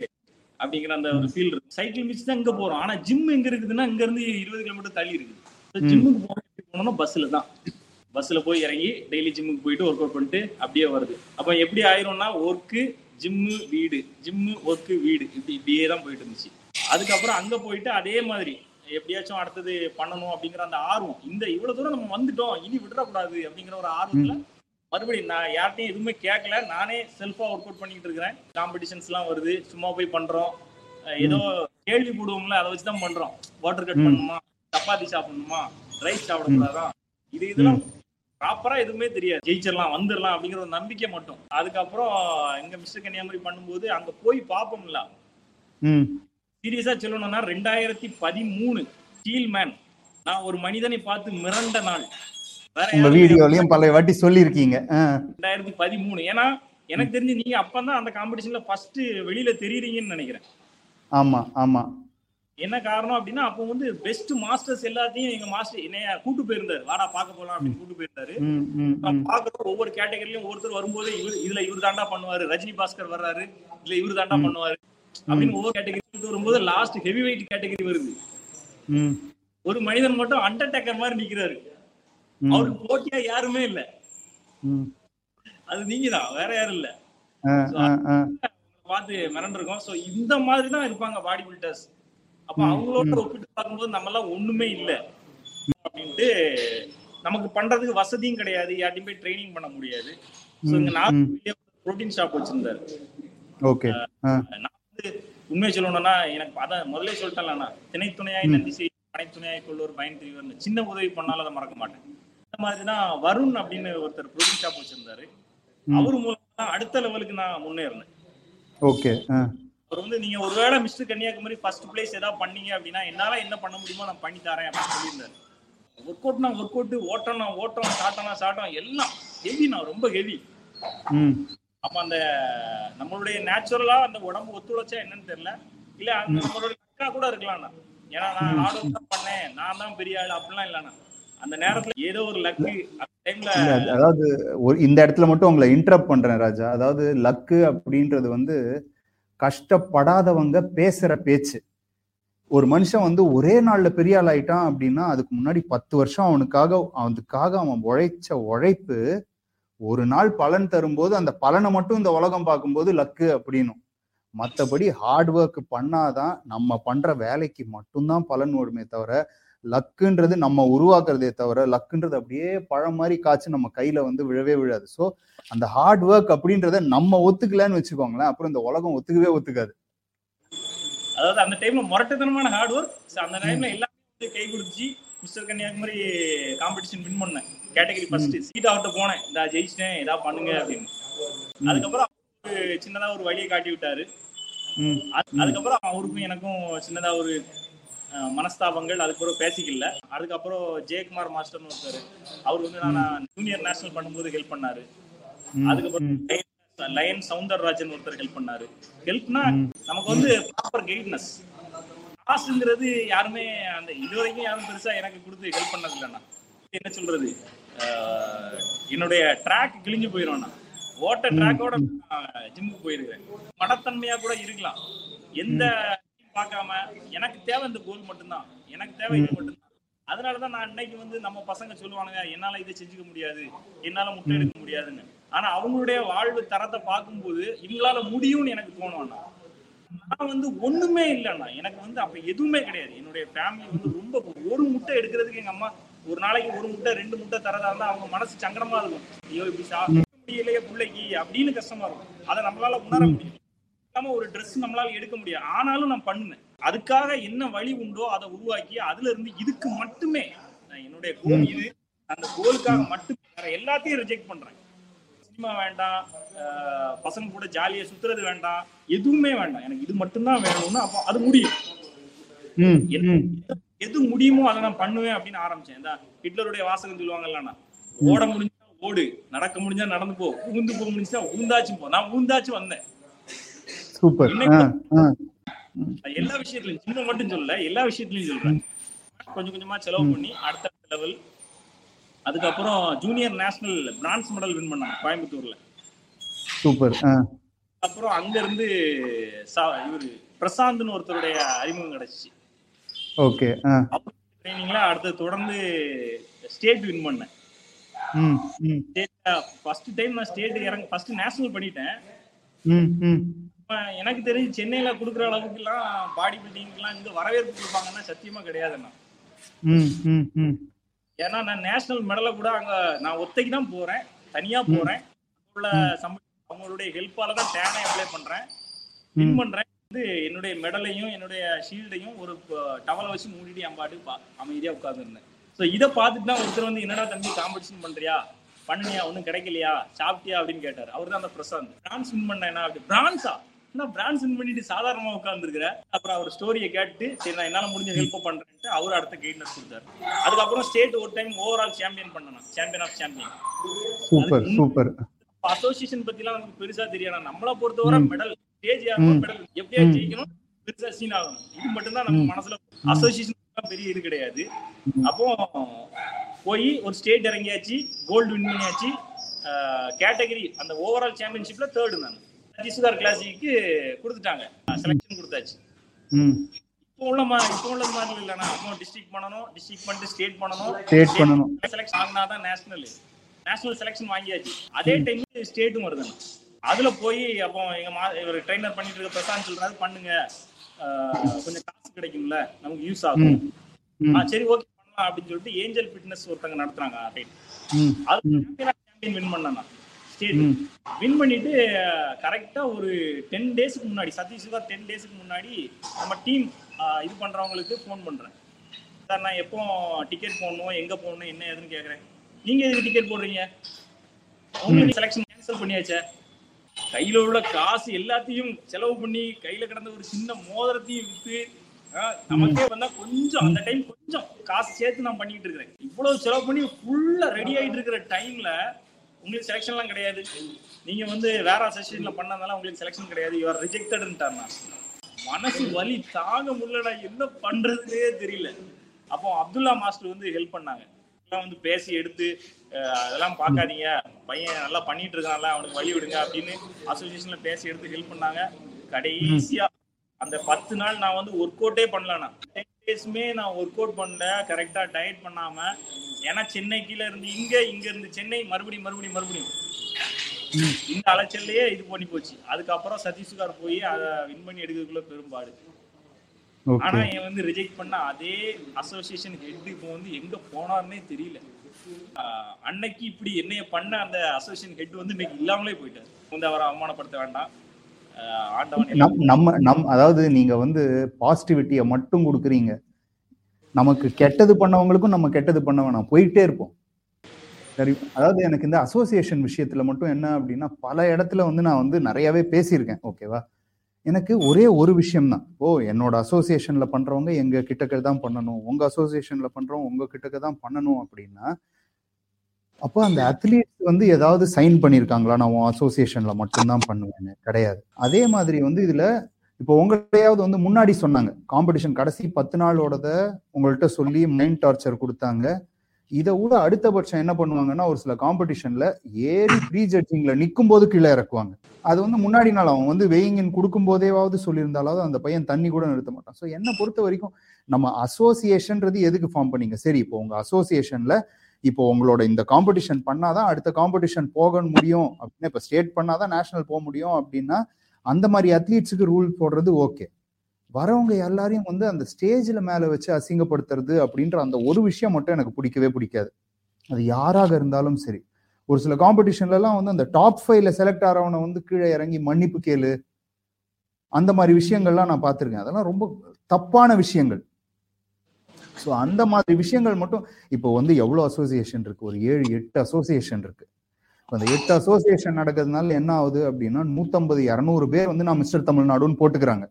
அப்படிங்கிற அந்த ஒரு ஃபீல் இருக்கும். சைக்கிள் மிதிச்சு தான் இங்க போறோம். ஆனா ஜிம் எங்க இருக்குதுன்னா இங்க இருந்து இருபது கிலோமீட்டர் தள்ளி இருக்குது. ஜிம்முக்கு போகணும் போனோம்னா பஸ்ல தான். பஸ்ல போய் இறங்கி டெய்லி ஜிம்முக்கு போயிட்டு ஒர்க் அவுட் பண்ணிட்டு அப்படியே வருது. அப்ப எப்படி ஆயிரும்னா ஒர்க்கு ஜிம்மு வீடு. ஜிம்மு ஒர்க்கு வீடு. இப்படி இப்படியே தான் போயிட்டு இருந்துச்சு. அதுக்கப்புறம் அங்க போயிட்டு அதே மாதிரி எப்படியாச்சும் அடுத்தது பண்ணணும் அப்படிங்கிற அந்த ஆர்வம் இந்த இவ்வளவு தூரம் நம்ம வந்துட்டோம் இனி விட்டுறக்கூடாது அப்படிங்கிற ஒரு ஆர்வத்துல மறுபடியும் நான் யார்ட்டையும் எதுவுமே கேட்கல. நானே செல்ஃபா ஒர்க் அவுட் பண்ணிட்டு இருக்கிறேன். காம்படிஷன்ஸ் எல்லாம் வருது சும்மா போய் பண்றோம். ஏதோ கேள்வி போடுவோம்ல அதை வச்சு தான் பண்றோம். வாட்டர் கட் பண்ணணுமா? சப்பாத்தி சாப்பிடணுமா? ரைஸ் சாப்பிடக்கூடாதா? இது இதெல்லாம் ப்ராப்பரா எதுவுமே தெரியாது. ஜெயிச்சிடலாம் வந்துடலாம் அப்படிங்கிற ஒரு நம்பிக்கை மட்டும். அதுக்கப்புறம் இங்க மிஸ்டர் கன்னியாகுமரி பண்ணும்போது அங்க போய் பார்ப்போம்ல. ம் சீரியஸா சொல்லணும்னா ரெண்டாயிரத்தி பதிமூணு ஸ்டீல் மேன் நான் ஒரு மனிதனை பார்த்து மிரண்ட நாள். உங்க வீடியோலயும் பல வாட்டி சொல்லியிருக்கீங்க. ரெண்டாயிரத்தி பதிமூணு. ஏன்னா எனக்கு தெரிஞ்சு நீங்க அப்பதான் அந்த காம்படிஷன்ல ஃபர்ஸ்ட் வெளியில தெரியுறீங்கன்னு நினைக்கிறேன். ஆமா ஆமா. என்ன காரணம் அப்படின்னா அப்போ வந்து பெஸ்ட் மாஸ்டர்ஸ் எல்லாத்தையும் எங்க மாஸ்டர் என்னைய கூட்டு போயிருந்தாரு. வாடா பார்க்க போலாம் அப்படின்னு கூட்டு போயிருந்தாரு. ம், ம், நான் ம். பார்க்கறோம் ஒவ்வொரு கேட்டகரியிலும் ஒருத்தர் வரும்போது இவர் இதுல இவர் தாண்டா பண்ணுவாரு. ரஜினி பாஸ்கர் வர்றாரு. இல்ல இவர் தாண்டா பண்ணுவாரு. அப்படின்னு ஒவ்வொரு கேட்டகரி வரும்போது லாஸ்ட் ஹெவி வெயிட் கேட்டகரி வருது ஒரு மனிதன் மட்டும் அண்டர்டேக்கர் மாதிரி நிக்கிறாரு. அவருக்கு போட்டியா யாருமே இல்ல. அது நீங்க தான் வேற யாரும் இல்ல. பார்த்து மிரண்டிருக்கோம். சோ இந்த மாதிரி தான் இருப்பாங்க பாடி பில்டர்ஸ் அப்ப அவங்களோட ஒப்பிட்டு பார்க்கும்போது நம்ம எல்லாம் ஒண்ணுமே இல்ல. அப்படின்ட்டு நமக்கு பண்றதுக்கு வசதியும் கிடையாது. யார்ட்டையும் போய் ட்ரைனிங் பண்ண முடியாது. இங்க நான் புரோட்டீன் ஷாப் வச்சிருந்தாரு. ஓகே. உண்மையை சொல்லணும்னா எனக்கு அதான் முதல்ல சொல்லிட்டேன்லண்ணா திணை துணையாய் நன்றி செய் பனை துணையாய் கொள்ளோர் பயன் தெரிவர்னு சின்ன உதவி பண்ணாலும் அதை மறக்க மாட்டேன். இந்த மாதிரி தான் வருண் அப்படின்னு ஒருத்தர் ப்ரோட்டீன் ஷாப் வச்சிருந்தாரு. அவர் மூலமா அடுத்த லெவலுக்கு நான் முன்னேறினேன். ஓகே அவர் வந்து நீங்க ஒருவேளை மிஸ்டர் கன்னியாகுமரி ஃபர்ஸ்ட் பிளேஸ் ஏதாவது பண்ணீங்க அப்படின்னா என்னால என்ன பண்ண முடியுமோ நான் பண்ணி தரேன் அப்படின்னு சொல்லியிருந்தாரு. ஒர்க் அவுட்னா ஒர்க் அவுட் ஓட்டம்னா ஓட்டம் சாட்டம்னா சாட்டம் எல்லாம் ஹெவி நான் ரொம்ப ஹெவி அப்ப அந்த நம்மளுடைய நேச்சுரலா அந்த உடம்பு ஒத்துழைச்சா என்னன்னு தெரியல. இல்ல அந்த நம்மளுடைய கூட இருக்கலாம்ண்ணா ஏன்னா நான் ஹார்ட் ஒர்க் தான் பண்ணேன். நான் தான் பெரிய ஆள் அப்படிலாம் இல்லைண்ணா அந்த நேரத்துல ஏதோ ஒரு லக்கு அதாவது ஒரு இந்த இடத்துல மட்டும் உங்களை இன்டரப்ட் பண்றேன் ராஜா. அதாவது லக்கு அப்படின்றது வந்து கஷ்டப்படாதவங்க பேசுற பேச்சு. ஒரு மனுஷன் வந்து ஒரே நாள்ல பெரிய ஆள் ஆயிட்டான் அப்படின்னா அதுக்கு முன்னாடி பத்து வருஷம் அவனுக்காக அதுக்காக அவன் உழைச்ச உழைப்பு ஒரு நாள் பலன் தரும்போது அந்த பலனை மட்டும் இந்த உலகம் பார்க்கும்போது லக்கு அப்படின்னும். மற்றபடி ஹார்ட் ஒர்க் பண்ணாதான் நம்ம பண்ற வேலைக்கு மட்டும்தான் பலன் வருமே தவிர லக்குன்றது நம்ம உருவாக்குறதே தவிர லக்குன்றது அப்படியே பழம் மாதிரி காய்ச்சி நம்ம கையில வந்து விழவே விழாது. ஸோ அந்த ஹார்ட் ஒர்க் அப்படின்றத நம்ம ஒத்துக்கலன்னு வச்சுக்கோங்களேன். அப்புறம் இந்த உலகம் ஒத்துக்கவே ஒத்துக்காது. அதாவது அந்த டைம்ல முரட்டுத்தனமான ஹார்ட் ஒர்க் அந்த டைம்ல எல்லாமே கை கொடுத்துச்சு மிஸ்டர் கன்னியாகுமரி காம்படிஷன் வின் பண்ணேன். கேட்டகரி ஃபர்ஸ்ட் சீட் அவர்கிட்ட போனேன். இந்த ஜெயிச்சிட்டேன் ஏதா பண்ணுங்க அப்படின்னு. அதுக்கப்புறம் சின்னதா ஒரு வழியை காட்டி விட்டாரு. அதுக்கப்புறம் அவருக்கும் எனக்கும் சின்னதா ஒரு மனஸ்தாபங்கள். அதுக்கப்புறம் பேசிக்கல. அதுக்கப்புறம் ஜெயக்குமார் மாஸ்டர்னு ஒருத்தர். அவர் வந்து நான் ஜூனியர் நேஷனல் பண்ணும்போது ஹெல்ப் பண்ணாரு. அதுக்கப்புறம் லயன் சவுந்தரராஜன் ஒருத்தர் ஹெல்ப் பண்ணாரு. ஹெல்ப்னா நமக்கு வந்து ப்ராப்பர் கைட்னஸ் காசுங்கிறது யாருமே அந்த இது வரைக்கும் யாரும் பெருசா எனக்கு கொடுத்து ஹெல்ப் பண்ணது இல்லைண்ணா என்ன சொல்றது? என்னுடைய ட்ராக் கிழிஞ்சு போயிடும்ண்ணா ஓட்ட ட்ராக்கோட ஜிம்முக்கு போயிருக்கேன் மனத்தன்மையா கூட இருக்கலாம். எந்த பார்க்காம எனக்கு தேவை இந்த கோல் மட்டும்தான். எனக்கு தேவை இது மட்டும்தான். அதனாலதான் நான் இன்னைக்கு வந்து நம்ம பசங்க சொல்லுவானுங்க என்னால இதை செஞ்சுக்க முடியாது. என்னால முட்டை எடுக்க முடியாதுன்னு. ஆனா அவங்களுடைய வாழ்வு தரத்தை பார்க்கும்போது இவங்களால முடியும்னு எனக்கு தோணும் அண்ணா. நான் வந்து ஒண்ணுமே இல்லைண்ணா எனக்கு வந்து அப்ப எதுவுமே கிடையாது. என்னுடைய ஃபேமிலி வந்து ரொம்ப ஒரு முட்டை எடுக்கிறதுக்கு எங்க அம்மா ஒரு நாளைக்கு ஒரு முட்டை ரெண்டு முட்டை தரதா இருந்தா அவங்க மனசு சங்கடமா இருக்கும். ஐயோ இப்படி சாப்பிட முடியலையே பிள்ளைக்கு அப்படின்னு கஷ்டமா இருக்கும். அதை நம்மளால உணர முடியும். இல்லாம ஒரு Dress நம்மளால எடுக்க முடியாது. ஆனாலும் நான் பண்ணுவேன். அதுக்காக என்ன வழி உண்டோ அதை உருவாக்கி அதுல இருந்து இதுக்கு மட்டுமே நான் என்னுடைய கோல் இது. அந்த கோலுக்காக மட்டுமே வேற எல்லாத்தையும் ரிஜெக்ட் பண்றேன். சினிமா வேண்டாம் பசங்க கூட ஜாலியா சுத்துறது வேண்டாம் எதுவுமே வேண்டாம். எனக்கு இது மட்டும்தான் வேணும்னு அப்போ அது முடியும். எது முடியுமோ அதை நான் பண்ணுவேன் அப்படின்னு ஆரம்பிச்சேன். இந்த ஹிட்லருடைய வாசகம் சொல்லுவாங்கல்ல ஓட முடிஞ்சா ஓடு நடக்க முடிஞ்சா நடந்து போ ஊந்து போக முடிஞ்சா ஊந்தாச்சும் போ. நான் ஊந்தாச்சும் வந்தேன். சூப்பர். எல்லா விஷயத்துலயும் சின்ன மட்டும் சொல்லல எல்லா விஷயத்துலயும் சொல்றேன். கொஞ்சம் கொஞ்சமா செலவு பண்ணி அடுத்த லெவல் அதுக்கப்புறம் junior national bronze medal win பண்ணாங்க கோயம்புத்தூர்ல. சூப்பர் அப்புறம் அங்க இருந்து இவரு பிரசாந்த்னு ஒருத்தருடைய அறிமுகம் கிடைச்சிச்சு. ஓகே ட்ரைனிங்ல அடுத்து தொடர்ந்து ஸ்டேட் வின் பண்ணேன். ஃபர்ஸ்ட் டைம் நான் ஸ்டேட் இறங்க ஃபர்ஸ்ட் நேஷனல் பண்ணிட்டேன். எனக்கு தெரிஞ்சு சென்னையில குடுக்குற அளவுக்கு எல்லாம் பாடி பில்டிங்லாம் இங்க வரவேற்பு கொடுப்பாங்கன்னா சத்தியமா கிடையாதுண்ணா. ஏன்னா நான் நேஷனல் மெடலை கூட அங்க நான் ஒத்தைக்கு தான் போறேன். தனியா போறேன். உள்ள அவங்களுடைய ஹெல்ப்பால தான் டேனை அப்ளை பண்றேன். வின் பண்றேன். வந்து என்னுடைய மெடலையும் என்னுடைய ஷீல்டையும் ஒரு டவலை வச்சு மூடிட்டு என் பாட்டுக்கு பா- அமைதியா உட்கார்ந்துருந்தேன். ஸோ இதை பார்த்துட்டு தான் ஒருத்தர் வந்து என்னடா தம்பி காம்படிஷன் பண்றியா? பண்ணியா ஒன்றும் கிடைக்கலையா? சாப்பிட்டியா? அப்படின்னு கேட்டார். அவர் தான் அந்த பிரசாந்த். பிரான்ஸ் வின் பண்ண என்ன அப்படி. பிரான்ஸா? நான் பிரான்ஸ் வின் பண்ணிட்டு சாதாரணமா உட்காந்துருக்கிற அப்புறம் அவர் ஸ்டோரியை கேட்டு சரி நான் என்னால முடிஞ்ச ஹெல்ப் பண்றேன்ட்டு அவர் அடுத்த கைட்னஸ் கொடுத்தாரு. அதுக்கப்புறம் ஸ்டேட் ஒரு டைம் ஓவரால் சாம்பியன் பண்ணணும் champion of champion super super. Association பத்தி எல்லாம் நமக்கு பெருசா தெரியாது. நம்மள பொறுத்தவரை மெடல் ஸ்டேஜ் எப்படியா ஜெயிக்கணும் பெருசா சீன் ஆகணும். இது மட்டும்தான் நம்ம மனசுல அசோசியேஷன் பெரிய இது கிடையாது. அப்போ போய் ஒரு ஸ்டேட் இறங்கியாச்சு கோல்டு வின் பண்ணியாச்சு. கேட்டகரி அந்த ஓவரால் சாம்பியன்ஷிப்ல தேர்டு நான் சத்தீஸ்கர் கிளாசிக்கு கொடுத்துட்டாங்க. செலக்ஷன் கொடுத்தாச்சு. இப்போ உள்ள இப்போ உள்ள மாதிரி இல்லைனா அப்போ டிஸ்ட்ரிக்ட் பண்ணணும் டிஸ்ட்ரிக்ட் பண்ணிட்டு ஸ்டேட் பண்ணணும். ஸ்டேட் பண்ணணும். செலக்ஷன் ஆகினாதான் நேஷனல் நேஷனல் செலக்ஷன் வாங்கியாச்சு. அதே டைம் ஸ்டேட்டும் வருது அதுல போய் அப்போ எங்க மா இவர் ட்ரைனர் பண்ணிட்டு இருக்க பிரசாந்த் சொல்றாரு பண்ணுங்க. கொஞ்சம் காசு கிடைக்கும்ல நமக்கு யூஸ் ஆகும். சரி ஓகே பண்ணலாம் அப்படின்னு சொல்லிட்டு ஏஞ்சல் ஃபிட்னஸ் ஒருத்தங்க நடத்துறாங்க அது சாம்பியன் வின் பண்ணா ஸ்டேட் வின் பண்ணிட்டு கரெக்டா ஒரு டென் டேஸ்க்கு முன்னாடி சதீஷுகா டென் டேஸ்க்கு முன்னாடி நம்ம டீம் இது பண்றவங்களுக்கு ஃபோன் பண்றேன். சார் நான் எப்போ டிக்கெட் போடணும் எங்க போடணும் என்ன ஏதுன்னு கேக்குறேன். நீங்க எதுக்கு டிக்கெட் போடுறீங்க? உங்களுக்கு செலக்ஷன் கேன்சல் பண்ணியாச்சே? கையில உள்ள காசு எல்லாத்தையும் செலவு பண்ணி கையில கிடந்த ஒரு சின்ன மோதிரத்தையும் வித்து நமக்கே வந்தா கொஞ்சம் அந்த டைம் கொஞ்சம் காசு சேர்த்து நான் பண்ணிட்டு இருக்கிறேன். இவ்வளவு செலவு பண்ணி ஃபுல்லா ரெடி ஆயிட்டு இருக்கிற டைம்ல உங்களுக்கு செலெக்ஷன்லாம் கிடையாது. நீங்க வந்து வேற செஷன்ல பண்ணதுனால உங்களுக்கு செலெக்ஷன் கிடையாது. யூஆர் ரிஜெக்டட்ன்ட்டாருண்ணா மனசு வலி தாங்க முடியலடா என்ன பண்றதுன்னே தெரியல. அப்போ அப்துல்லா மாஸ்டர் வந்து ஹெல்ப் பண்ணாங்க. வந்து பேசி எடுத்து அதெல்லாம் பார்க்காதீங்க. பையன் நல்லா பண்ணிட்டு இருக்கான்ல அவனுக்கு வழி விடுங்க அப்படின்னு அசோசியேஷன்ல பேசி எடுத்து ஹெல்ப் பண்ணாங்க. கடைசியா அந்த பத்து நாள் நான் வந்து ஒர்க் அவுட்டே பண்ணலண்ணா டென் டேஸ்மே நான் ஒர்க் அவுட் பண்ணல கரெக்டா டயட் பண்ணாம. ஏன்னா சென்னை கீழே இருந்து இங்க இங்க இருந்து சென்னை மறுபடியும் மறுபடியும் மறுபடியும். இந்த அலைச்சல்லையே இது பண்ணி போச்சு. அதுக்கப்புறம் சதீஷ்கார் போய் அதை வின் பண்ணி எடுக்கிறதுக்குள்ள பெரும்பாடு ஆனா என் வந்து ரிஜெக்ட் பண்ண அதே அசோசியேஷன் ஹெட் இப்போ வந்து எங்க போனார்னே தெரியல. அன்னைக்கு இப்படி என்னைய பண்ண அந்த அசோசியேஷன் ஹெட் வந்து இன்னைக்கு இல்லாமலே போயிட்டாரு. வந்து அவரை அவமானப்படுத்த வேண்டாம். நம்ம நம் அதாவது நீங்க வந்து பாசிட்டிவிட்டியை மட்டும் கொடுக்குறீங்க. நமக்கு கெட்டது பண்ணவங்களுக்கும் நம்ம கெட்டது பண்ண வேணாம். போயிட்டே இருப்போம். சரி அதாவது எனக்கு இந்த அசோசியேஷன் விஷயத்துல மட்டும் என்ன அப்படின்னா பல இடத்துல வந்து நான் வந்து நிறையவே பேசியிருக்கேன். ஓகேவா எனக்கு ஒரே ஒரு விஷயம் தான் ஓ என்னோட அசோசியேஷன்ல பண்றவங்க எங்க கிட்டக்க தான் பண்ணணும். உங்க அசோசியேஷன்ல பண்றவங்க உங்க கிட்டக்க தான் பண்ணணும் அப்படின்னா அப்போ அந்த அத்லீட்ஸ் வந்து ஏதாவது சைன் பண்ணியிருக்காங்களா நான் உன் அசோசியேஷன்ல மட்டும்தான் பண்ணுவேன்னு. கிடையாது. அதே மாதிரி வந்து இதுல இப்போ உங்களையாவது வந்து முன்னாடி சொன்னாங்க. காம்படிஷன் கடைசி பத்து நாளோடத உங்கள்கிட்ட சொல்லி மைண்ட் டார்ச்சர் கொடுத்தாங்க. இதை விட அடுத்தபட்சம் என்ன பண்ணுவாங்கன்னா ஒரு சில காம்படிஷன்ல ஏறி ப்ரீ ஜட்ஜிங்ல நிற்கும் போது கீழே இறக்குவாங்க. அது வந்து முன்னாடி நாள் அவன் வந்து வெயிங்கின் கொடுக்கும் போதேவாவது சொல்லியிருந்தாலாவது அந்த பையன் தண்ணி கூட நிறுத்த மாட்டான். ஸோ என்னை பொறுத்த வரைக்கும் நம்ம அசோசியேஷன்றது எதுக்கு ஃபார்ம் பண்ணீங்க? சரி இப்போ உங்க அசோசியேஷன்ல இப்போ உங்களோட இந்த காம்படிஷன் பண்ணாதான் அடுத்த காம்படிஷன் போக முடியும். அப்படின்னா இப்போ ஸ்டேட் பண்ணாதான் நேஷனல் போக முடியும் அப்படின்னா அந்த மாதிரி அத்லீட்ஸுக்கு ரூல் போடுறது ஓகே வரவங்க எல்லாரையும் வந்து அந்த ஸ்டேஜில் மேலே வச்சு அசிங்கப்படுத்துறது அப்படின்ற அந்த ஒரு விஷயம் மட்டும் எனக்கு பிடிக்கவே பிடிக்காது. அது யாராக இருந்தாலும் சரி. ஒரு சில காம்படிஷன்லலாம் வந்து அந்த டாப் ஃபைவ்ல செலக்ட் ஆகிறவனை வந்து கீழே இறங்கி மன்னிப்பு கேளு. அந்த மாதிரி விஷயங்கள்லாம் நான் பார்த்துருக்கேன். அதெல்லாம் ரொம்ப தப்பான விஷயங்கள். ஸோ அந்த மாதிரி விஷயங்கள் மட்டும் இப்போ வந்து எவ்வளோ அசோசியேஷன் இருக்கு? ஒரு ஏழு எட்டு அசோசியேஷன் இருக்கு. அந்த எட்டு அசோசியேஷன் நடக்கிறதுனால என்ன ஆகுது அப்படின்னா நூத்தம்பது இரநூறு பேர் வந்து நான் மிஸ்டர் தமிழ்நாடுன்னு போட்டுக்கிறாங்க.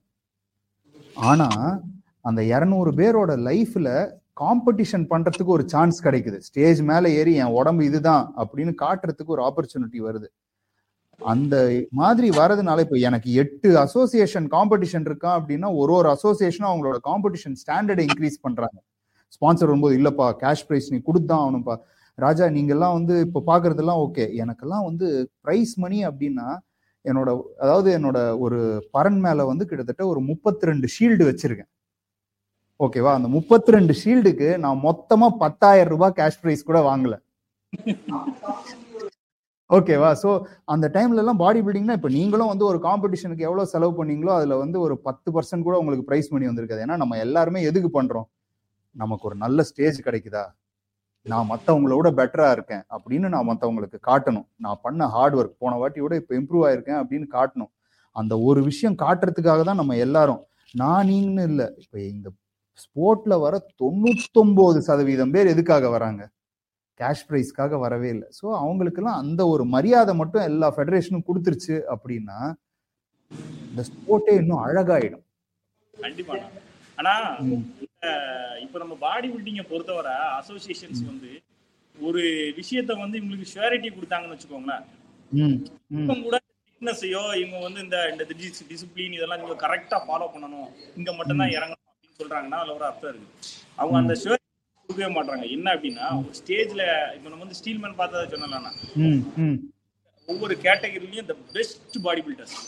ஆனா அந்த இரநூறு பேரோட லைஃப்ல காம்படிஷன் பண்றதுக்கு ஒரு சான்ஸ் கிடைக்குது. ஸ்டேஜ் மேல ஏறி என் உடம்பு இதுதான் அப்படின்னு காட்டுறதுக்கு ஒரு ஆப்பர்ச்சுனிட்டி வருது. அந்த மாதிரி வரதுனால இப்போ எனக்கு எட்டு அசோசியேஷன் காம்படிஷன் இருக்கா அப்படின்னா ஒரு ஒரு அசோசியேஷனும் அவங்களோட காம்படிஷன் ஸ்டாண்டர்டை இன்க்ரீஸ் பண்றாங்க. ஸ்பான்சர் வரும்போது இல்லப்பா கேஷ் ப்ரைஸ் நீ கொடுத்தான் ஆகணும்ப்பா. ராஜா நீங்கெல்லாம் வந்து இப்போ பாக்குறதெல்லாம் ஓகே எனக்கெல்லாம் வந்து ப்ரைஸ் மணி அப்படின்னா என்னோட அதாவது என்னோட ஒரு பரன் மேல வந்து கிட்டத்தட்ட ஒரு முப்பத்தி ரெண்டு ஷீல்டு வச்சிருக்கேன் ஓகேவா அந்த முப்பத்தி ரெண்டு ஷீல்டுக்கு நான் மொத்தமா பத்தாயிரம் ரூபாய் கேஷ் ப்ரைஸ் கூட வாங்கல. ஓகேவா ஸோ அந்த டைம்ல எல்லாம் பாடி பில்டிங்னா இப்போ நீங்களும் வந்து ஒரு காம்படிஷனுக்கு எவ்வளவு செலவு பண்ணீங்களோ அதுல வந்து ஒரு பத்து பர்சன்ட் கூட உங்களுக்கு ப்ரைஸ் பண்ணி வந்திருக்காது. ஏன்னா நம்ம எல்லாருமே எதுக்கு பண்றோம்? நமக்கு ஒரு நல்ல ஸ்டேஜ் கிடைக்குதா? நான் மற்றவங்களோட பெட்டராக இருக்கேன் அப்படின்னு நான் மற்றவங்களுக்கு காட்டணும். நான் பண்ண ஹார்ட் ஒர்க் போன வாட்டியோட இப்போ இம்ப்ரூவ் ஆயிருக்கேன் அப்படின்னு காட்டணும். அந்த ஒரு விஷயம் காட்டுறதுக்காக தான் நம்ம எல்லாரும் நான் நீங்கன்னு இல்லை இப்போ இந்த ஸ்போர்ட்ல வர தொண்ணூத்தொம்போது சதவீதம் பேர் எதுக்காக வராங்க? கேஷ் ப்ரைஸ்க்காக வரவே இல்லை. ஸோ அவங்களுக்கெல்லாம் அந்த ஒரு மரியாதை மட்டும் எல்லா ஃபெடரேஷனும் கொடுத்துருச்சு அப்படின்னா இந்த ஸ்போர்ட்டே இன்னும் அழகாயிடும். கண்டிப்பா. ஆனா இப்ப நம்ம பாடி பில்டிங்கை பொறுத்தவரை அசோசியேஷன்ஸ் வந்து ஒரு விஷயத்த வந்து இவங்களுக்கு ஷுவாரிட்டி கொடுத்தாங்கன்னு வச்சுக்கோங்களேன். இப்போ கூட ஃபிட்னஸையோ இவங்க வந்து இந்த இந்த டிசிப்ளின் இதெல்லாம் நீங்க கரெக்டா ஃபாலோ பண்ணணும். இங்க மட்டும் தான் இறங்கணும் அப்படின்னு சொல்றாங்கன்னா அதுல ஒரு அர்த்தம் இருக்கு. அவங்க அந்த ஷுவர் கொடுக்கவே மாட்டாங்க என்ன அப்படின்னா ஒரு ஸ்டேஜ்ல இப்போ நம்ம வந்து ஸ்டீல்மேன் பார்த்ததை சொன்னலாம் ஒவ்வொரு கேட்டகரிலையும் இந்த பெஸ்ட் பாடி பில்டர்ஸ்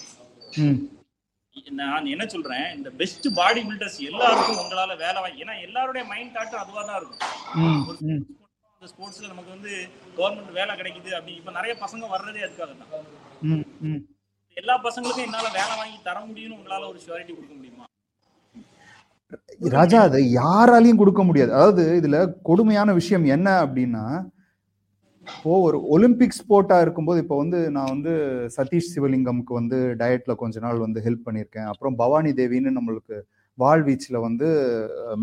நான் என்ன சொல்றேன் இந்த பெஸ்ட் பாடி பில்டர்ஸ் எல்லாருக்கும் உங்களால வேலை வாங்கி ஏன்னா எல்லாருடைய மைண்ட் தாட்டும் அதுவா தான் இருக்கும் அந்த ஸ்போர்ட்ஸ்ல நமக்கு வந்து கவர்மெண்ட் வேலை கிடைக்குது அப்படி இப்ப நிறைய பசங்க வர்றதே அதுக்காக தான் ம் ம். எல்லா பசங்களுக்கும் என்னால வேலை வாங்கி தர முடியும்னு உங்களால ஒரு ஷுவாரிட்டி கொடுக்க முடியுமா? ராஜா அதை யாராலையும் கொடுக்க முடியாது. அதாவது இதுல கொடுமையான விஷயம் என்ன அப்படின்னா இப்போ ஒரு ஒலிம்பிக் ஸ்போர்ட்டா இருக்கும்போது இப்போ வந்து நான் வந்து சதீஷ் சிவலிங்கம்க்கு வந்து டயட்ல கொஞ்ச நாள் வந்து ஹெல்ப் பண்ணியிருக்கேன். அப்புறம் பவானி தேவின்னு நம்மளுக்கு வாழ்வீச்சில் வந்து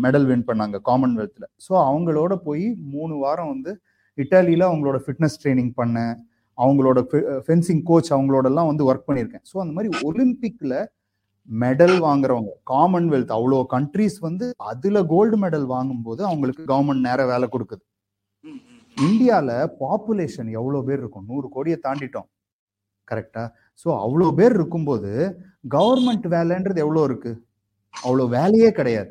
மெடல் வின் பண்ணாங்க காமன்வெல்த்ல ஸோ அவங்களோட போய் மூணு வாரம் வந்து இட்டாலியில் அவங்களோட ஃபிட்னஸ் ட்ரைனிங் பண்ணேன். அவங்களோட ஃபென்சிங் கோச் அவங்களோடலாம் வந்து ஒர்க் பண்ணியிருக்கேன். ஸோ அந்த மாதிரி ஒலிம்பிக்கில் மெடல் வாங்குறவங்க காமன்வெல்த் அவ்வளோ கண்ட்ரீஸ் வந்து அதில் கோல்டு மெடல் வாங்கும்போது அவங்களுக்கு கவர்மெண்ட் நேர வேலை கொடுக்குது. இந்தியால பாப்புலேஷன் எவ்வளோ பேர் இருக்கும்? நூறு கோடியை தாண்டிட்டோம். கரெக்டா ஸோ அவ்வளோ பேர் இருக்கும்போது கவர்மெண்ட் வேலைன்றது எவ்வளோ இருக்கு? அவ்வளோ வேலையே கிடையாது.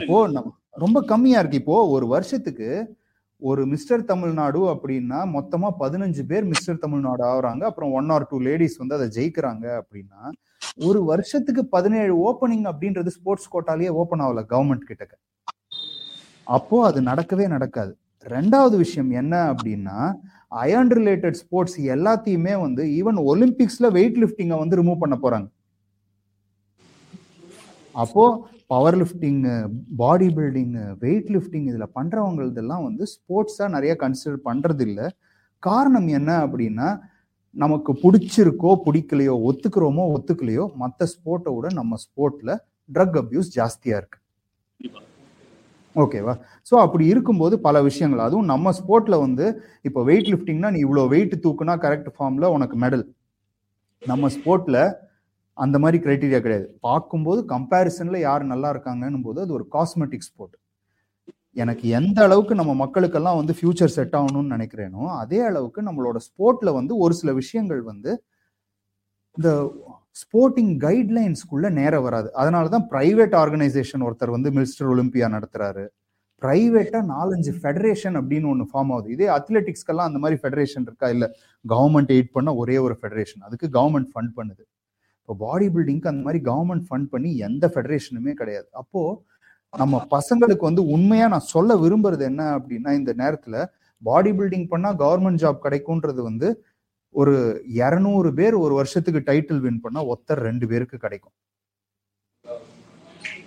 இப்போ நம்ம ரொம்ப கம்மியா இருக்கு. இப்போ ஒரு வருஷத்துக்கு ஒரு மிஸ்டர் தமிழ்நாடு அப்படின்னா மொத்தமா பதினஞ்சு பேர் மிஸ்டர் தமிழ்நாடு ஆகுறாங்க. அப்புறம் ஒன் ஆர் டூ லேடிஸ் வந்து அதை ஜெயிக்கிறாங்க அப்படின்னா ஒரு வருஷத்துக்கு பதினேழு ஓப்பனிங் அப்படின்றது ஸ்போர்ட்ஸ் கோட்டாலேயே ஓப்பன் ஆகல கவர்மெண்ட் கிட்டக்க. அப்போ அது நடக்கவே நடக்காது. ரெண்டாவது விஷயம் என்ன அப்படின்னா அயர்ன் ரிலேட்டட் ஸ்போர்ட்ஸ் எல்லாத்தையுமே வந்து ஈவன் ஒலிம்பிக்ஸ்ல வெயிட் லிஃப்டிங்கை வந்து ரிமூவ் பண்ண போறாங்க. அப்போ power lifting body building weight lifting இதுல பண்றவங்களதெல்லாம் வந்து ஸ்போர்ட்ஸா நிறைய கன்சிடர் பண்றது இல்லை காரணம் என்ன அப்படின்னா நமக்கு பிடிச்சிருக்கோ பிடிக்கலையோ ஒத்துக்கிறோமோ ஒத்துக்கலையோ மற்ற ஸ்போர்ட்டை விட நம்ம ஸ்போர்ட்ல ட்ரக் அபியூஸ் ஜாஸ்தியா இருக்கு. ஓகேவா ஸோ அப்படி இருக்கும்போது பல விஷயங்கள். அதுவும் நம்ம ஸ்போர்ட்ல வந்து இப்போ வெயிட் லிஃப்டிங்னா நீ இவ்வளோ வெயிட் தூக்குனா கரெக்ட் ஃபார்ம்ல உனக்கு மெடல் நம்ம ஸ்போர்ட்ல அந்த மாதிரி கிரைட்டீரியா கிடையாது. பார்க்கும்போது கம்பேரிசன்ல யார் நல்லா இருக்காங்கன்னு போது அது ஒரு காஸ்மெட்டிக் ஸ்போர்ட் எனக்கு எந்த அளவுக்கு நம்ம மக்களுக்கெல்லாம் வந்து ஃபியூச்சர் செட் ஆகணும்னு நினைக்கிறேனோ அதே அளவுக்கு நம்மளோட ஸ்போர்ட்ல வந்து ஒரு சில விஷயங்கள் வந்து இந்த ஸ்போர்ட்டிங் கைட்லைன்ஸ்க்குள்ள நேரம் வராது. அதனால தான் பிரைவேட் ஆர்கனைசேஷன் ஒருத்தர் வந்து மினிஸ்டர் ஒலிம்பியா நடத்துறாரு. பிரைவேட்டா நாலஞ்சு ஃபெடரேஷன் அப்படின்னு ஒன்று ஃபார்ம் ஆகுது. இதே அத்லெட்டிக்ஸ்க்கெல்லாம் அந்த மாதிரி ஃபெடரேஷன் இருக்கா? இல்ல கவர்மெண்ட் எய்ட் பண்ண ஒரே ஒரு ஃபெடரேஷன் அதுக்கு கவர்மெண்ட் ஃபண்ட் பண்ணுது. இப்போ பாடி பில்டிங்க்கு அந்த மாதிரி கவர்மெண்ட் ஃபண்ட் பண்ணி எந்த ஃபெடரேஷனுமே கிடையாது. அப்போ நம்ம பசங்களுக்கு வந்து உண்மையா நான் சொல்ல விரும்புறது என்ன அப்படின்னா இந்த நேரத்துல பாடி பில்டிங் பண்ணா கவர்மெண்ட் ஜாப் கிடைக்கும்ன்றது வந்து ஒரு இரநூறு பேர் ஒரு வருஷத்துக்கு டைட்டில் வின் பண்ணா ஒத்தர் ரெண்டு பேருக்கு கிடைக்கும்.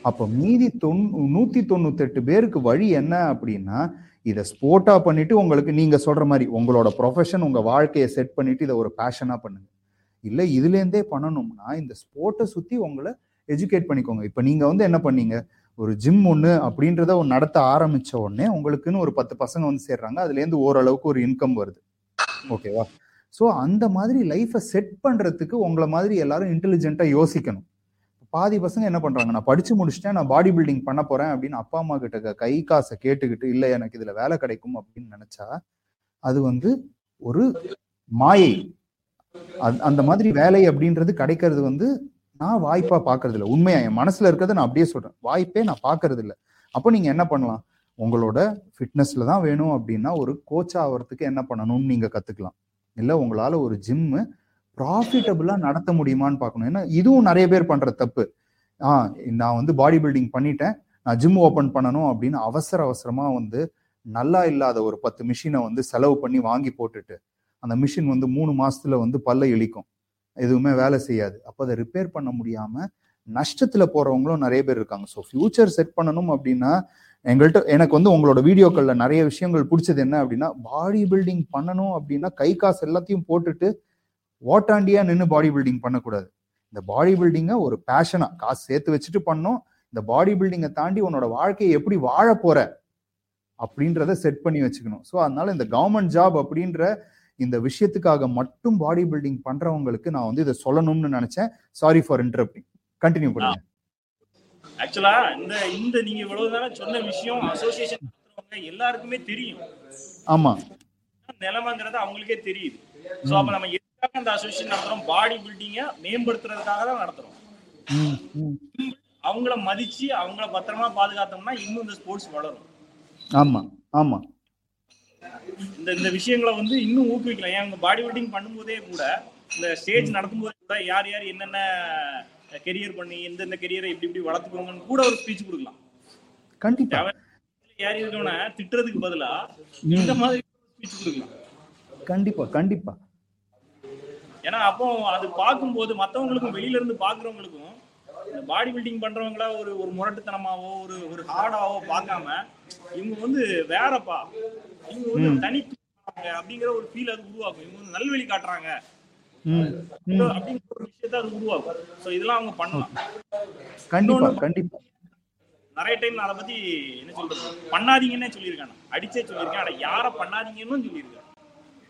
அப்போ மீதி தொண் நூத்தி தொண்ணூத்தெட்டு பேருக்கு வழி என்ன அப்படின்னா இதை ஸ்போர்ட்டா பண்ணிட்டு உங்களுக்கு நீங்க சொல்ற மாதிரி உங்களோட ப்ரொஃபஷன் உங்க வாழ்க்கையை செட் பண்ணிட்டு இதை ஒரு பேஷனா பண்ணுங்க. இல்ல இதுலேருந்தே பண்ணணும்னா இந்த ஸ்போர்ட்டை சுத்தி உங்களை எஜுகேட் பண்ணிக்கோங்க. இப்போ நீங்க வந்து என்ன பண்ணீங்க? ஒரு ஜிம் ஒன்று அப்படின்றத நடத்த ஆரம்பிச்ச உடனே உங்களுக்குன்னு ஒரு பத்து பசங்க வந்து சேர்றாங்க. அதுலேருந்து ஓரளவுக்கு ஒரு இன்கம் வருது. ஓகேவா ஸோ அந்த மாதிரி லைஃப்பை செட் பண்ணுறதுக்கு உங்களை மாதிரி எல்லாரும் இன்டெலிஜென்ட்டாக யோசிக்கணும். பாதி பசங்க என்ன பண்ணுறாங்க நான் படித்து முடிச்சுட்டேன் நான் பாடி பில்டிங் பண்ண போகிறேன் அப்படின்னு அப்பா அம்மா கிட்ட கை காசை கேட்டுக்கிட்டு இல்லை எனக்கு இதில் வேலை கிடைக்கும் அப்படின்னு நினச்சா அது வந்து ஒரு மாயை. அந்த- அந்த மாதிரி வேலை அப்படின்றது கிடைக்கிறது வந்து நான் வாய்ப்பா பாக்குறது இல்லை உண்மையா என் மனசுல இருக்கிறத நான் அப்படியே சொல்றேன். வாய்ப்பே நான் பாக்குறது இல்லை அப்போ நீங்க என்ன பண்ணலாம்? உங்களோட ஃபிட்னஸ்ல தான் வேணும் அப்படின்னா ஒரு கோச் ஆகிறதுக்கு என்ன பண்ணணும்னு நீங்க கத்துக்கலாம். இல்லை உங்களால் ஒரு ஜிம்மு ப்ராஃபிட்டபுளாக நடத்த முடியுமான்னு பார்க்கணும். ஏன்னா இதுவும் நிறைய பேர் பண்ணுற தப்பு. ஆ நான் வந்து பாடி பில்டிங் பண்ணிட்டேன். நான் ஜிம் ஓப்பன் பண்ணணும் அப்படின்னு அவசர அவசரமாக வந்து நல்லா இல்லாத ஒரு பத்து மிஷினை வந்து செலவு பண்ணி வாங்கி போட்டுட்டு அந்த மிஷின் வந்து மூணு மாசத்துல வந்து பல்ல இழிக்கும். எதுவுமே வேலை செய்யாது. அப்போ அதை ரிப்பேர் பண்ண முடியாம நஷ்டத்துல போறவங்களும் நிறைய பேர் இருக்காங்க. ஸோ ஃபியூச்சர் செட் பண்ணணும் அப்படின்னா எங்கள்கிட்ட எனக்கு வந்து உங்களோட வீடியோக்கள்ல நிறைய விஷயங்கள் பிடிச்சது என்ன அப்படின்னா பாடி பில்டிங் பண்ணணும் அப்படின்னா கை காசு எல்லாத்தையும் போட்டுட்டு ஓட்டாண்டியா நின்று பாடி பில்டிங் பண்ணக்கூடாது. இந்த பாடி பில்டிங்கை ஒரு பேஷனா காசு சேர்த்து வச்சுட்டு பண்ணோம் இந்த பாடி பில்டிங்கை தாண்டி உன்னோட வாழ்க்கையை எப்படி வாழ போற அப்படின்றத செட் பண்ணி வச்சுக்கணும். ஸோ அதனால இந்த கவர்மெண்ட் ஜாப் அப்படின்ற இந்த விஷயத்துக்காக மட்டும் பாடி பில்டிங் பண்றவங்களுக்கு நான் வந்து இதை சொல்லணும்னு நினைச்சேன். சாரி ஃபார் இன்டரப்டிங் கண்டினியூ பண்ணுங்க. ஆக்சுவலா இந்த இந்த நீங்க இவ்வளவு நேரம் சொன்ன விஷயம் அசோசியேஷன் எல்லாருக்குமே தெரியும். ஆமா. நிலைமைங்கிறது அவங்களுக்கே தெரியுது. சோ அப்ப நம்ம எதுக்காக அந்த அசோசியேஷன் நடத்துறோம்? பாடி பில்டிங்க மேம்படுத்துறதுக்காக தான் நடத்துறோம். அவங்கள மதிச்சு அவங்கள பத்திரமா பாதுகாத்தோம்னா இன்னும் இந்த ஸ்போர்ட்ஸ் வளரும். ஆமா ஆமா. இந்த இந்த விஷயங்களை வந்து இன்னும் ஊக்குவிக்கலாம். ஏன் பாடி பில்டிங் பண்ணும்போதே கூட இந்த ஸ்டேஜ் நடத்தும்போதே கூட யார் யார் என்னென்ன கெரியர் பண்ணி எந்தெந்த கெரியரை இப்படி இப்படி வளர்த்துக்கோங்கன்னு கூட ஒரு ஸ்பீச் கொடுக்கலாம். கண்டிப்பா. யார் இருக்கவன திட்டுறதுக்கு பதிலா இந்த மாதிரி ஸ்பீச் கொடுக்கலாம். கண்டிப்பா கண்டிப்பா. ஏன்னா அப்போ அது பார்க்கும்போது மத்தவங்களுக்கும் வெளியில இருந்து பாக்குறவங்களுக்கும் இந்த பாடி பில்டிங் பண்றவங்கள ஒரு ஒரு முரட்டுத்தனமாவோ ஒரு ஒரு ஹார்டாவோ பார்க்காம இவங்க வந்து வேறப்பா. இவங்க வந்து தனி அப்படிங்கிற ஒரு ஃபீல் அது உருவாக்கும். இவங்க வந்து நல்வழி காட்டுறாங்க. அப்படிங்கிற ஒரு விஷயத்த அது உருவாக்கும். சோ இதெல்லாம் அவங்க பண்ணலாம். கண்டிப்பா கண்டிப்பா. நிறைய டைம் அதை பத்தி என்ன சொல்றது? பண்ணாதீங்கன்னே சொல்லியிருக்கேன் நான். அடிச்சே சொல்லியிருக்கேன். ஆனா யார பண்ணாதீங்கன்னு சொல்லியிருக்கேன்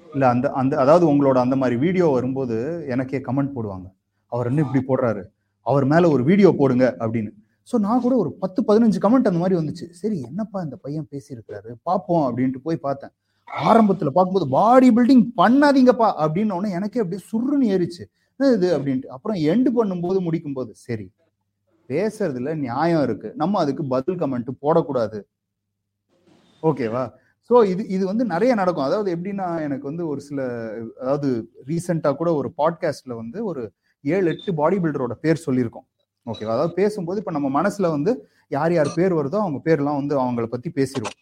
இல்ல அந்த அந்த அதாவது உங்களோட அந்த மாதிரி வீடியோ வரும்போது எனக்கே கமெண்ட் போடுவாங்க. அவர் என்ன இப்படி போடுறாரு. அவர் மேல ஒரு வீடியோ போடுங்க அப்படின்னு. ஸோ நான் கூட ஒரு பத்து பதினஞ்சு கமெண்ட் அந்த மாதிரி வந்துச்சு. சரி என்னப்பா இந்த பையன் பேசியிருக்கிறாரு? பார்ப்போம் அப்படின்ட்டு போய் பார்த்தேன். ஆரம்பத்துல பார்க்கும்போது பாடி பில்டிங் பண்ணாதீங்கப்பா அப்படின்னு உடனே எனக்கே அப்படியே சுருன்னு ஏறிச்சு. இது அப்படின்ட்டு. அப்புறம் எண்டு பண்ணும்போது முடிக்கும் போது சரி பேசுறதுல நியாயம் இருக்கு. நம்ம அதுக்கு பதில் கமெண்ட் போடக்கூடாது. ஓகேவா ஸோ இது இது வந்து நிறைய நடக்கும். அதாவது எப்படின்னா எனக்கு வந்து ஒரு சில அதாவது ரீசெண்டாக கூட ஒரு பாட்காஸ்ட்ல வந்து ஒரு ஏழு எட்டு பாடி பில்டரோட பேர் சொல்லியிருக்கோம். ஓகேவா அதாவது பேசும்போது இப்போ நம்ம மனசுல வந்து யார் யார் பேர் வருதோ அவங்க பேர்லாம் வந்து அவங்கள பத்தி பேசிடுவோம்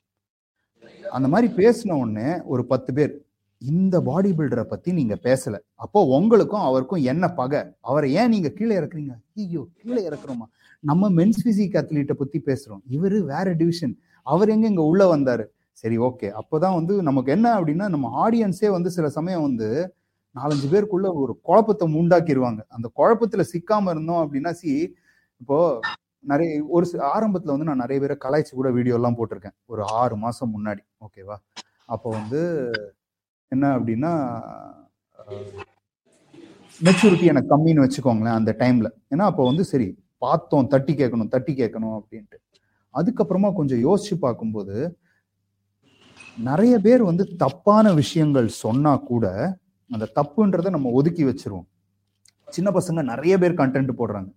அந்த மாதிரி பேசின உடனே ஒரு பத்து பேர் இந்த பாடி பில்டரை பத்தி நீங்க பேசல. அப்போ உங்களுக்கும் அவருக்கும் என்ன பகை? அவரை ஏன் நீங்க கீழே இறக்குறீங்க? ஐயோ கீழே இறக்குறோமா? நம்ம மென்ஸ் பிசிக் அத்லீட்டை பத்தி பேசுறோம். இவரு வேற டிவிஷன் அவர் எங்க இங்க உள்ள வந்தாரு? சரி ஓகே அப்போதான் வந்து நமக்கு என்ன அப்படின்னா நம்ம ஆடியன்ஸே வந்து சில சமயம் வந்து நாலஞ்சு பேருக்குள்ள ஒரு குழப்பத்தை உண்டாக்கிடுவாங்க அந்த குழப்பத்துல சிக்காம இருந்தோம் அப்படின்னா சி இப்போ நிறைய ஒரு சி- ஆரம்பத்துல வந்து நான் நிறைய பேரை கலாய்ச்சி கூட வீடியோ எல்லாம் போட்டிருக்கேன். ஒரு ஆறு மாசம் முன்னாடி ஓகேவா அப்போ வந்து என்ன அப்படின்னா மெச்சூரிட்டி எனக்கு கம்மின்னு வச்சுக்கோங்களேன் அந்த டைம்ல ஏன்னா அப்போ வந்து சரி பார்த்தோம் தட்டி கேட்கணும் தட்டி கேட்கணும் அப்படின்ட்டு. அதுக்கப்புறமா கொஞ்சம் யோசிச்சு பார்க்கும்போது நிறைய பேர் வந்து தப்பான விஷயங்கள் சொன்னா கூட அந்த தப்புன்றதை நம்ம ஒதுக்கி வச்சிருவோம். சின்ன பசங்க நிறைய பேர் கண்டென்ட் போடுறாங்க.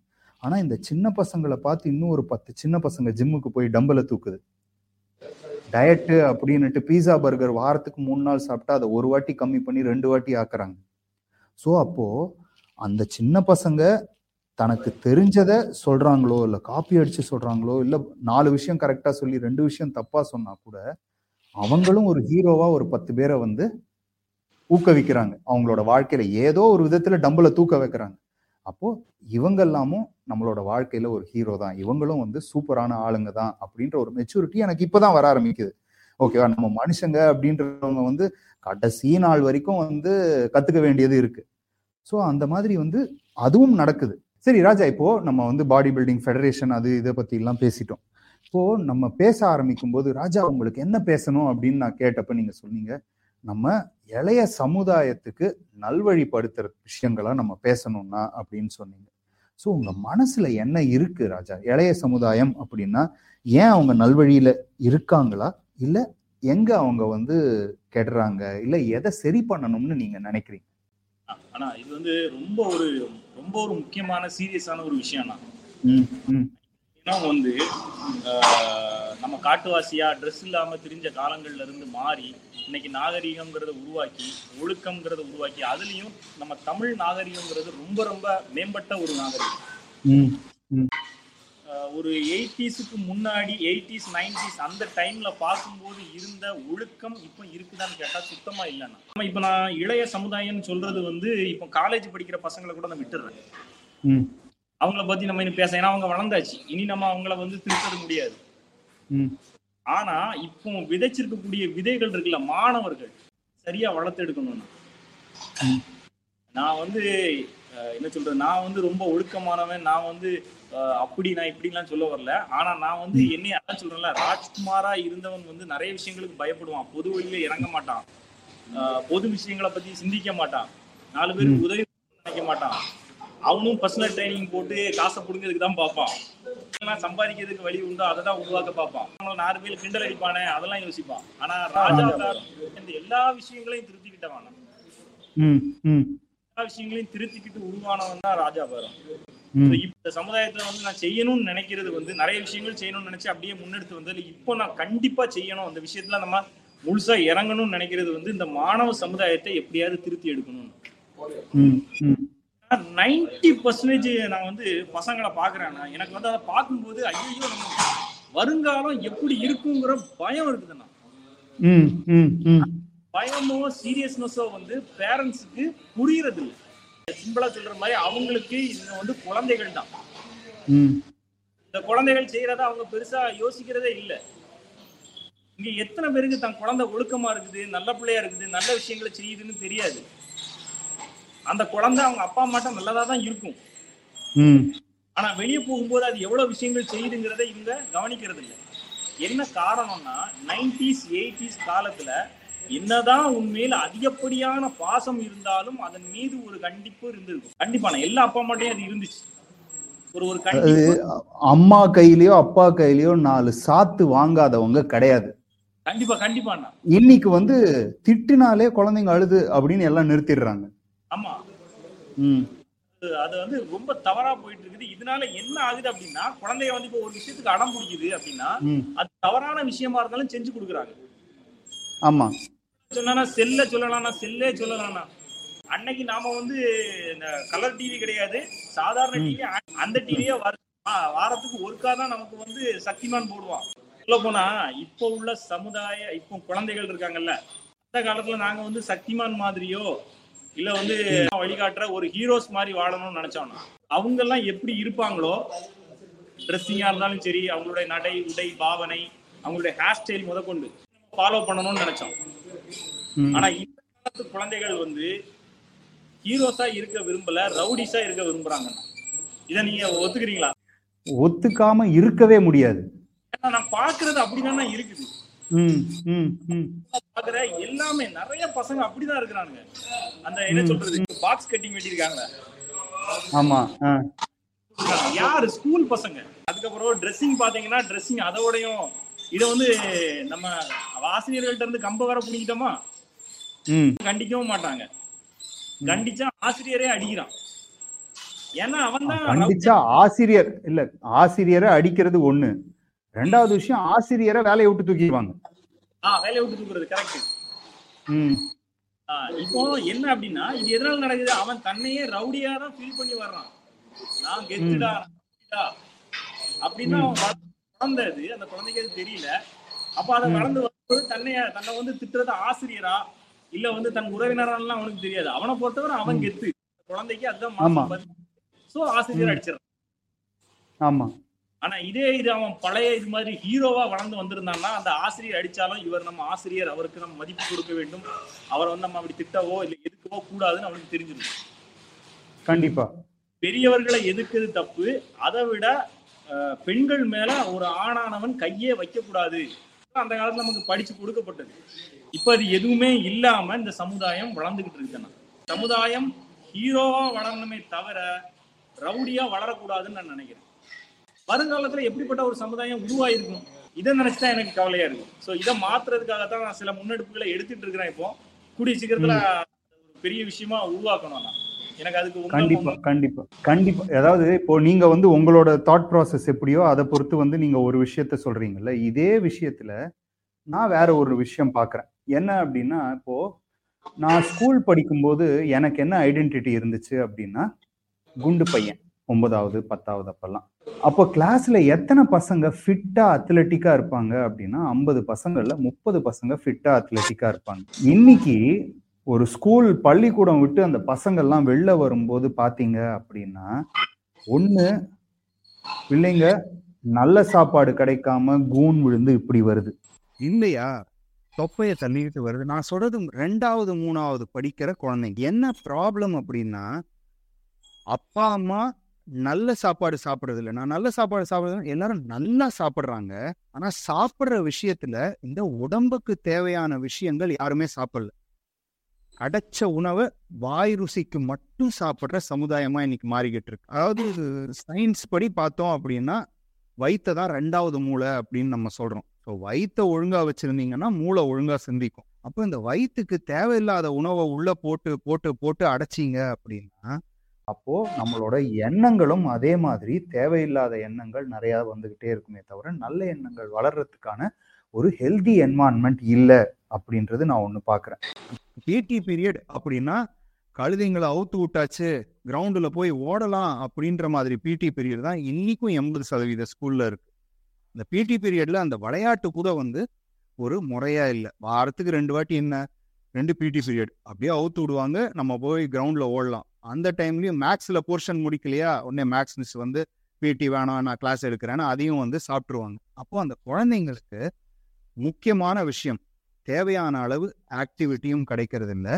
ஆனா இந்த சின்ன பசங்களை பார்த்து இன்னும் ஒரு பத்து சின்ன பசங்க ஜிம்முக்கு போய் டம்பலை தூக்குது. டயட்டு அப்படின்னுட்டு பீஸா பர்கர் வாரத்துக்கு மூணு நாள் சாப்பிட்டா அதை ஒரு வாட்டி கம்மி பண்ணி ரெண்டு வாட்டி ஆக்குறாங்க. ஸோ அப்போ அந்த சின்ன பசங்க தனக்கு தெரிஞ்சதை சொல்றாங்களோ இல்லை காப்பி அடிச்சு சொல்றாங்களோ இல்லை நாலு விஷயம் கரெக்டா சொல்லி ரெண்டு விஷயம் தப்பா சொன்னா கூட அவங்களும் ஒரு ஹீரோவா ஒரு பத்து பேரை வந்து ஊக்குவிக்கிறாங்க. அவங்களோட வாழ்க்கையில ஏதோ ஒரு விதத்துல டம்பல தூக்க வைக்கிறாங்க. அப்போது இவங்கெல்லாமும் நம்மளோட வாழ்க்கையில் ஒரு ஹீரோ தான். இவங்களும் வந்து சூப்பரான ஆளுங்க தான் அப்படின்ற ஒரு மெச்சூரிட்டி எனக்கு இப்போ தான் வர ஆரம்பிக்குது. ஓகேவா நம்ம மனுஷங்க அப்படின்றவங்க வந்து கடைசி நாள் வரைக்கும் வந்து கற்றுக்க வேண்டியது இருக்குது ஸோ அந்த மாதிரி வந்து அதுவும் நடக்குது. சரி ராஜா இப்போ நம்ம வந்து பாடி பில்டிங் ஃபெடரேஷன் அது இதை பத்தி எல்லாம் பேசிட்டோம். இப்போ நம்ம பேச ஆரம்பிக்கும் போது ராஜா உங்களுக்கு என்ன பேசணும் அப்படின்னு நான் கேட்டப்ப நீங்க சொன்னீங்க. நம்ம இளைய சமுதாயத்துக்கு நல்வழிப்படுத்துற விஷயங்களா நம்ம பேசணும்னா அப்படின்னு சொன்னீங்க. ஸோ உங்க மனசுல என்ன இருக்கு ராஜா? இளைய சமுதாயம் அப்படின்னா ஏன் அவங்க நல்வழியில இருக்காங்களா? இல்ல எங்க அவங்க வந்து கெடுறாங்க? இல்ல எதை சரி பண்ணணும்னு நீங்க நினைக்கிறீங்க? ஆனா இது வந்து ரொம்ப ஒரு ரொம்ப ஒரு முக்கியமான சீரியஸான ஒரு விஷயம்னா ம், ஏன்னா வந்து நம்ம காட்டுவாசியா ட்ரெஸ் இல்லாம திரிஞ்ச காலங்கள்ல இருந்து மாறி இன்னைக்கு நாகரீகம்ங்கிறத உருவாக்கி ஒழுக்கம்ங்கிறத உருவாக்கி அதுலயும் நம்ம தமிழ் நாகரீகம்ங்கிறது ரொம்ப ரொம்ப மேம்பட்ட ஒரு நாகரீகம். ஒரு எயிட்டிஸுக்கு முன்னாடி எயிட்டிஸ் நைன்டிஸ் அந்த டைம்ல பார்க்கும்போது இருந்த ஒழுக்கம் இப்போ இருக்குதான்னு கேட்டா சுத்தமா இல்லைன்னா நம்ம இப்போ நான் இளைய சமுதாயம்னு சொல்றது வந்து இப்போ காலேஜ் படிக்கிற பசங்களை கூட நான் விட்டுறேன். அவங்கள பத்தி நம்ம இனி பேச ஏன்னா அவங்க வளர்ந்தாச்சு. இனி நம்ம அவங்கள வந்து திருத்தது முடியாது. ஆனா இப்போ விதைச்சிருக்கக்கூடிய விதைகள் இருக்குல்ல மாணவர்கள் சரியா வளர்த்து எடுக்கணும்னா. நான் வந்து என்ன சொல்றது? நான் வந்து ரொம்ப ஒழுக்கமானவன். நான் வந்து அஹ், அப்படி நான் இப்படிலாம் சொல்ல வரல. ஆனா நான் வந்து என்னைய அதான் சொல்றேன்ல ராஜ்குமாரா இருந்தவன் வந்து நிறைய விஷயங்களுக்கு பயப்படுவான். பொது வழியில இறங்க மாட்டான். ஆஹ் பொது விஷயங்களை பத்தி சிந்திக்க மாட்டான். நாலு பேருக்கு உதவி நினைக்க மாட்டான். அவனும் பர்சனல் ட்ரைனிங் போட்டு காசை புடுங்கிறதுக்கு தான் பார்ப்பான். சம்பாதிக்கிறதுக்கு வழி உண்டோ அதை தான் உருவாக்க பார்ப்பான். நம்மள நாலு பேர் கிண்டல் அடிப்பானே அதெல்லாம் யோசிப்பான். ஆனா ராஜா இந்த எல்லா விஷயங்களையும் திருத்திக்கிட்டவன் ம் ம். எல்லா விஷயங்களையும் திருத்திக்கிட்டு உருவானவன் தான் ராஜா பாரம் இந்த சமுதாயத்துல வந்து நான் செய்யணும்னு நினைக்கிறது வந்து நிறைய விஷயங்கள் செய்யணும்னு நினைச்சு அப்படியே முன்னெடுத்து வந்தது இப்போ நான் கண்டிப்பா செய்யணும். அந்த விஷயத்துல நம்ம முழுசா இறங்கணும்னு நினைக்கிறது வந்து இந்த மாணவ சமுதாயத்தை எப்படியாவது திருத்தி எடுக்கணும் நைன்டி பர்சன்டேஜ் நான் வந்து பசங்களை பாக்குறேன்னா எனக்கு வந்து அதை பார்க்கும்போது ஐயோ நம்ம வருங்காலம் எப்படி இருக்குங்கிற பயம் இருக்குதுண்ணா. பயமோ சீரியஸ்னஸோ வந்து பேரண்ட்ஸுக்கு புரியறது இல்லை சிம்பிளா சொல்ற மாதிரி அவங்களுக்கு இது வந்து குழந்தைகள் தான். இந்த குழந்தைகள் செய்யறத அவங்க பெருசா யோசிக்கிறதே இல்ல. இங்க எத்தனை பேருக்கு தன் குழந்தை ஒழுக்கமா இருக்குது நல்ல பிள்ளையா இருக்குது நல்ல விஷயங்களை செய்யுதுன்னு தெரியாது. அந்த குழந்தை அவங்க அப்பா அம்மாட்ட நல்லதா தான் இருக்கும். ஆனா வெளியே போகும்போது அது எவ்வளவு விஷயங்கள் செய்யுதுங்கிறத இவங்க கவனிக்கிறது இல்லை என்ன காரணம்னா நைன்டிஸ் எயிட்டிஸ் காலத்துல என்னதான் உண்மையில அதிகப்படியான பாசம் இருந்தாலும் அதன் மீது ஒரு கண்டிப்பு இருந்திருக்கும். கண்டிப்பான எல்லா அப்பா அம்மாட்டையும் அது இருந்துச்சு. ஒரு ஒரு கண்டிப்பு. அம்மா கையிலயோ அப்பா கையிலயோ நாலு சாத்து வாங்காதவங்க கிடையாது. கண்டிப்பா கண்டிப்பாண்ணா. இன்னைக்கு வந்து திட்டினாலே குழந்தைங்க அழுது அப்படின்னு எல்லாம் நிறுத்திடுறாங்க. ஆமா. ம். அது- வந்து ரொம்ப தவறா போயிட்டு இருக்குது இதனால என்ன ஆகுது அப்படின்னா குழந்தைய வந்து இப்போ ஒரு விஷயத்துக்கு அடம் பிடிக்குது அப்படின்னா அது தவறான விஷயமா இருந்தாலும் செஞ்சு கொடுக்குறாங்க. ஆமா. சொன்னா செல்ல சொல்லலாம்னா செல்லே சொல்லலாம்னா. அன்னைக்கு நாம வந்து இந்த கலர் டிவி கிடையாது. சாதாரண டிவி அந்த டிவியே வாரத்துக்கு ஒருக்கா தான் நமக்கு வந்து சக்திமான் போடுவான். சொல்ல போனா இப்போ உள்ள சமுதாய இப்போ குழந்தைகள் இருக்காங்கல்ல அந்த காலத்துல நாங்க வந்து சக்திமான் மாதிரியோ இல்ல வந்து வழிகாட்டுற ஒரு ஹீரோஸ் மாதிரி வாழணும்னு நினைச்சோம்னா அவங்க எல்லாம் எப்படி இருப்பாங்களோ ட்ரெஸ்ஸிங்கா இருந்தாலும் சரி அவங்களுடைய நடை உடை பாவனை அவங்களுடைய ஹேர் ஸ்டைல் முதற்கொண்டு ஃபாலோ பண்ணணும்னு நினைச்சோம். ஆனா இந்த காலத்து குழந்தைகள் வந்து ஹீரோஸா இருக்க விரும்பல ரவுடிஸா இருக்க விரும்புறாங்க. இத நீங்க ஒத்துக்கிறீங்களா? ஒத்துக்காம இருக்கவே முடியாது. ஏன்னா நான் பாக்குறது அப்படிதானே இருக்குது. பாக்குற எல்லாமே நிறைய பசங்க அப்படிதான் இருக்கிறானுங்க. அந்த என்ன சொல்றது? பாக்ஸ் கட்டிங் வெட்டியிருக்காங்க. ஆமா யாரு? ஸ்கூல் பசங்க. அதுக்கப்புறம் ட்ரெஸ்ஸிங் பாத்தீங்கன்னா ட்ரெஸ்ஸிங் அதோடயும் இதை வந்து நம்ம ஆசிரியர்கள்ட்ட இருந்து கம்ப வர பிடிக்கிட்டோமா கண்டிக்கவும் மாட்டாங்க. கண்டிச்சா ஆசிரியரே அடிக்கிறான். ஏன்னா அவன் தான் கண்டிச்சா ஆசிரியர் இல்ல ஆசிரியரை அடிக்கிறது ஒண்ணு. ரெண்டாவது விஷயம் ஆசிரியரை வேலையை விட்டு தூக்கிடுவாங்க. ஆஹ் வேலையை விட்டு தூக்குறது கரெக்ட் ம். இப்போ என்ன அப்படின்னா இது எதனால நடக்குது? அவன் தன்னையே ரவுடியா தான் ஃபீல் பண்ணி வர்றான். நான் கெத்துடா அப்படின்னு அவன் வள- வளர்ந்தது. அந்த குழந்தைக்கு அது தெரியல. அப்ப அதை வளர்ந்து வரும்போது தன்னைய தன்னை வந்து திட்டுறது ஆசிரியரா? இல்ல வந்து தன் உறவினரெல்லாம் அவனுக்கு தெரியாது. அவனை பொறுத்தவரை அவன் கெத்து. குழந்தைக்கு அதுதான். மாசம் சோ ஆசிரியர் அடிச்சிடறான். ஆமா. ஆனா இதே இது அவன் பழைய இது மாதிரி ஹீரோவா வளர்ந்து வந்திருந்தான்னா அந்த ஆசிரியர் அடிச்சாலும் இவர் நம்ம ஆசிரியர் அவருக்கு நம்ம மதிப்பு கொடுக்க வேண்டும். அவரை வந்து நம்ம அப்படி திட்டவோ இல்லை எதுக்கவோ கூடாதுன்னு அவனுக்கு தெரிஞ்சிடும் கண்டிப்பா. பெரியவர்களை எதுக்குது தப்பு? அதை விட பெண்கள் மேல ஒரு ஆணானவன் கையே வைக்க கூடாது அந்த காலத்துல நமக்கு படிச்சு கொடுக்கப்பட்டது. இப்ப அது எதுவுமே இல்லாம இந்த சமுதாயம் வளர்ந்துகிட்டு இருக்குன்னா சமுதாயம் ஹீரோவா வளரணுமே தவிர ரவுடியா வளரக்கூடாதுன்னு நான் நினைக்கிறேன். வருங்காலத்துல எப்படிப்பட்ட ஒரு சமுதாயம் உருவாயிருக்கும்? இதை நினைச்சுதான் எனக்கு கவலையா இருக்கு. சோ இதை மாத்துறதுக்காகத்தான் நான் சில முன்னெடுப்புகளை எடுத்துட்டு இருக்கிறேன் இப்போ. கூடிய சீக்கிரத்துல ஒரு பெரிய விஷயமா உருவாக்கணும் நான். எனக்கு அதுக்கு கண்டிப்பா கண்டிப்பா கண்டிப்பா. அதாவது இப்போ நீங்க வந்து உங்களோட தாட் ப்ராசஸ் எப்படியோ அதை பொறுத்து வந்து நீங்க ஒரு விஷயத்த சொல்றீங்கல்ல இதே விஷயத்துல நான் வேற ஒரு விஷயம் பார்க்கறேன் என்ன அப்படின்னா இப்போ நான் ஸ்கூல் படிக்கும்போது எனக்கு என்ன ஐடென்டிட்டி இருந்துச்சு அப்படின்னா குண்டு பையன். ஒன்பதாவது பத்தாவது அப்பெல்லாம். அப்போ கிளாஸ்ல எத்தனை பசங்க ஃபிட்டா அத்லெட்டிக்கா இருப்பாங்க அப்படின்னா ஐம்பது பசங்கள்ல முப்பது பசங்க ஃபிட்டா அத்லெட்டிக்கா இருப்பாங்க. இன்னைக்கு ஒரு ஸ்கூல் பள்ளிக்கூடம் விட்டு அந்த பசங்கள்லாம் வெளில வரும்போது பாத்தீங்க அப்படின்னா ஒண்ணு பிள்ளைங்க நல்ல சாப்பாடு கிடைக்காம கூன் விழுந்து இப்படி வருது. இல்லையா? தொப்பைய தள்ளிட்டு வருது. நான் சொல்றது ரெண்டாவது மூணாவது படிக்கிற குழந்தைங்க. என்ன ப்ராப்ளம் அப்படின்னா அப்பா அம்மா நல்ல சாப்பாடு சாப்பிட்றது இல்லை நான் நல்ல சாப்பாடு சாப்பிட்றது எல்லாரும் நல்லா சாப்பிட்றாங்க. ஆனா சாப்பிட்ற விஷயத்துல இந்த உடம்புக்கு தேவையான விஷயங்கள் யாருமே சாப்பிடல. அடைச்ச உணவை வாய் ருசிக்கு மட்டும் சாப்பிட்ற சமுதாயமா இன்னைக்கு மாறிக்கிட்டு இருக்கு. அதாவது சயின்ஸ் படி பார்த்தோம் அப்படின்னா வயிற்றை தான் ரெண்டாவது மூளை அப்படின்னு நம்ம சொல்றோம். ஸோ வயிற்றை ஒழுங்கா வச்சிருந்தீங்கன்னா மூளை ஒழுங்கா சிந்திக்கும். அப்போ இந்த வயிற்றுக்கு தேவையில்லாத உணவை உள்ள போட்டு போட்டு போட்டு அடைச்சிங்க அப்படின்னா அப்போ நம்மளோட எண்ணங்களும் அதே மாதிரி தேவையில்லாத எண்ணங்கள் நிறையா வந்துகிட்டே இருக்குமே தவிர நல்ல எண்ணங்கள் வளர்றதுக்கான ஒரு ஹெல்தி என்வான்மெண்ட் இல்லை அப்படின்றது நான் ஒன்று பார்க்குறேன் பிடி பீரியட் அப்படின்னா கழுதைங்களை அவுத்து விட்டாச்சு கிரவுண்டில் போய் ஓடலாம் அப்படின்ற மாதிரி பிடி பீரியட் தான் இன்னைக்கும் எண்பது சதவீத ஸ்கூலில் இருக்கு. இந்த பிடி பீரியடில் அந்த விளையாட்டு கூட வந்து ஒரு முறையாக இல்லை. வாரத்துக்கு ரெண்டு வாட்டி என்ன? ரெண்டு பிடி பீரியட் அப்படியே அவுத்து விடுவாங்க நம்ம போய் கிரவுண்டில் ஓடலாம். அந்த டைம்லயும் மேக்ஸ்ல போர்ஷன் முடிக்கலையா? உடனே மேக்ஸ் மிஸ் வந்து பிடி வேணாம் நான் கிளாஸ் எடுக்கிறேன்னு அதையும் வந்து சாப்பிட்ருவாங்க அப்போ அந்த குழந்தைங்களுக்கு முக்கியமான விஷயம் தேவையான அளவு ஆக்டிவிட்டியும் கிடைக்கிறது இல்ல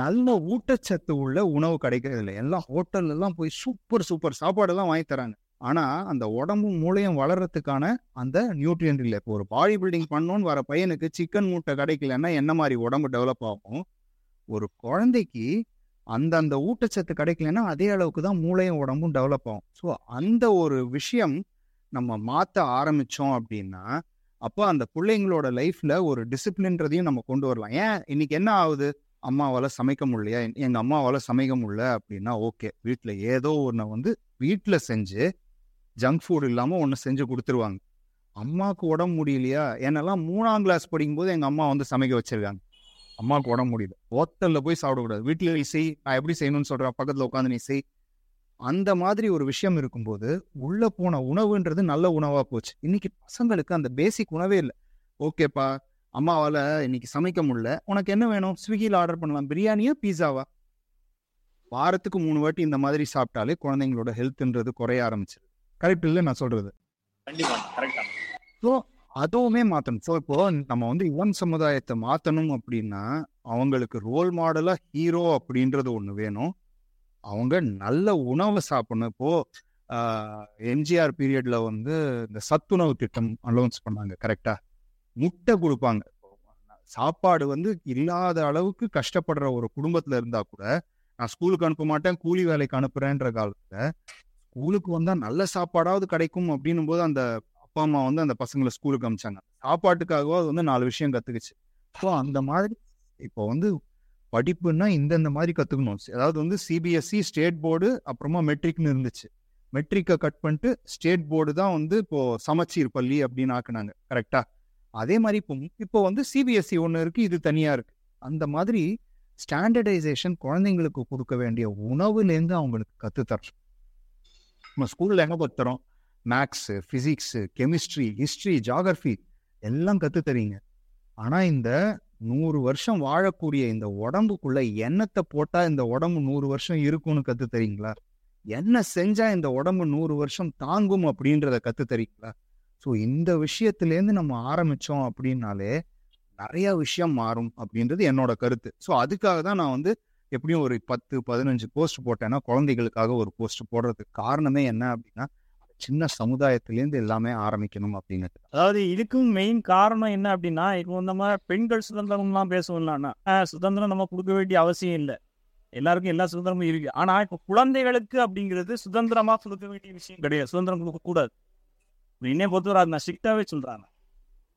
நல்ல ஊட்டச்சத்து உள்ள உணவு கிடைக்கிறது இல்லை எல்லாம் ஹோட்டல்லாம் போய் சூப்பர் சூப்பர் சாப்பாடு எல்லாம் வாங்கி தராங்க. ஆனா அந்த உடம்பும் மூளையும் வளர்றதுக்கான அந்த நியூட்ரியன்ட் இல்லை. இப்போ ஒரு பாடி பில்டிங் பண்ணோன்னு வர பையனுக்கு சிக்கன் மூட்டை கிடைக்கலன்னா என்ன மாதிரி உடம்பு டெவலப் ஆகும்? ஒரு குழந்தைக்கு அந்தந்த ஊட்டச்சத்து கிடைக்கலன்னா அதே அளவுக்கு தான் மூளையும் உடம்பும் டெவலப் ஆகும். ஸோ அந்த ஒரு விஷயம் நம்ம மாற்ற ஆரம்பித்தோம் அப்படின்னா அப்போ அந்த பிள்ளைங்களோட லைஃப்ல ஒரு டிசிப்ளின்றதையும் நம்ம கொண்டு வரலாம். ஏன்? இன்னைக்கு என்ன ஆகுது? அம்மாவால் சமைக்க முடியலையா? எங்கள் அம்மாவால் சமைக்க முடியல அப்படின்னா ஓகே வீட்டில் ஏதோ ஒன்று வந்து வீட்டில் செஞ்சு ஜங்க் ஃபுட் இல்லாமல் ஒன்று செஞ்சு கொடுத்துருவாங்க. அம்மாவுக்கு உடம்பு முடியலையா? என்னெல்லாம் மூணாம் கிளாஸ் படிக்கும்போது எங்கள் அம்மா வந்து சமைக்க வச்சிருக்காங்க. அம்மாவுக்கு உடம்பு முடியல. ஹோட்டலில் போய் சாப்பிடக்கூடாது. வீட்டில் நீ செய் நான் எப்படி செய்யணும்னு சொல்கிறேன் பக்கத்தில் உட்காந்து நீ செய். அந்த மாதிரி ஒரு விஷயம் இருக்கும்போது உள்ள போன உணவுன்றது நல்ல உணவா போச்சு. இன்னைக்கு பசங்களுக்கு அந்த பேசிக் உணவே இல்லை. ஓகேப்பா அம்மாவால இன்னைக்கு சமைக்க முடியல. உனக்கு என்ன வேணும்? ஸ்விக்கியில் ஆர்டர் பண்ணலாம். பிரியாணியா பீஸாவா வாரத்துக்கு மூணு வாட்டி இந்த மாதிரி சாப்பிட்டாலே குழந்தைங்களோட ஹெல்த்ன்றது குறைய ஆரம்பிச்சிருது. கரெக்ட் இல்லை நான் சொல்றது. கண்டிப்பா கரெக்டா ஸோ அதுவுமே மாற்றணும் ஸோ இப்போ நம்ம வந்து இளம் சமுதாயத்தை மாற்றணும் அப்படின்னா அவங்களுக்கு ரோல் மாடலா ஹீரோ அப்படின்றது ஒன்று வேணும். அவங்க நல்ல உணவை சாப்பிடணும். இப்போ எம்ஜிஆர் பீரியட்ல வந்து இந்த சத்துணவு திட்டம் அலௌன்ஸ் பண்ணாங்க கரெக்டா முட்டை கொடுப்பாங்க. சாப்பாடு வந்து இல்லாத அளவுக்கு கஷ்டப்படுற ஒரு குடும்பத்துல இருந்தா கூட நான் ஸ்கூலுக்கு அனுப்ப மாட்டேன் கூலி வேலைக்கு அனுப்புறேன்ற காலத்துல ஸ்கூலுக்கு வந்தா நல்ல சாப்பாடாவது கிடைக்கும் அப்படின்னும் போது அந்த அப்பா அம்மா வந்து அந்த பசங்களை ஸ்கூலுக்கு அமிச்சாங்க. சாப்பாட்டுக்காகவோ அது வந்து நாலு விஷயம் கத்துக்குச்சு. ஸோ அந்த மாதிரி இப்போ வந்து படிப்புன்னா இந்தந்த மாதிரி கத்துக்கணும். அதாவது வந்து சிபிஎஸ்சி ஸ்டேட் போர்டு அப்புறமா மெட்ரிக்னு இருந்துச்சு. மெட்ரிக்கை கட் பண்ணிட்டு ஸ்டேட் போர்டு தான் வந்து இப்போ சமச்சீர் பள்ளி அப்படின்னு ஆக்குனாங்க. கரெக்டா அதே மாதிரி இப்போ இப்போ வந்து சிபிஎஸ்சி ஒன்று இருக்கு இது தனியா இருக்கு. அந்த மாதிரி ஸ்டாண்டர்டைசேஷன் குழந்தைங்களுக்கு கொடுக்க வேண்டிய உணவுலேருந்து அவங்களுக்கு கற்றுத்தரோம் நம்ம ஸ்கூலில் எங்கே கற்றுறோம் maths physics chemistry history geography எல்லாம் கற்றுத்தரீங்க ஆனால் இந்த நூறு வருஷம் வாழக்கூடிய இந்த உடம்புக்குள்ள எண்ணத்தை போட்டா இந்த உடம்பு நூறு வருஷம் இருக்கும்னு கத்து தரீங்களா என்ன செஞ்சா இந்த உடம்பு நூறு வருஷம் தாங்கும் அப்படின்றத கத்து தரீங்களா ஸோ இந்த விஷயத்துலேருந்து நம்ம ஆரம்பிச்சோம் அப்படின்னாலே நிறைய விஷயம் மாறும் அப்படின்றது என்னோட கருத்து. ஸோ அதுக்காக தான் நான் வந்து எப்படியும் ஒரு பத்து பதினஞ்சு போஸ்ட் போட்டேன்னா குழந்தைகளுக்காக ஒரு போஸ்ட் போடுறதுக்கு காரணமே என்ன அப்படின்னா சின்ன சமுதாயத்திலேருந்து எல்லாமே ஆரம்பிக்கணும் அப்படிங்கிறது அதாவது இதுக்கும் மெயின் காரணம் என்ன அப்படின்னா இப்போ நம்ம பெண்கள் சுதந்திரம்லாம் பேசுவோம்னா சுதந்திரம் நம்ம கொடுக்க வேண்டிய அவசியம் இல்லை. எல்லாருக்கும் எல்லா சுதந்திரமும் இருக்கு. ஆனா இப்போ குழந்தைகளுக்கு அப்படிங்கிறது சுதந்திரமா கொடுக்க வேண்டிய விஷயம் கிடையாது. சுதந்திரம் கொடுக்க கூடாது என்னை பொறுத்தவரை அதை நான் ஸ்ட்ரிக்டாவே சொல்றாங்க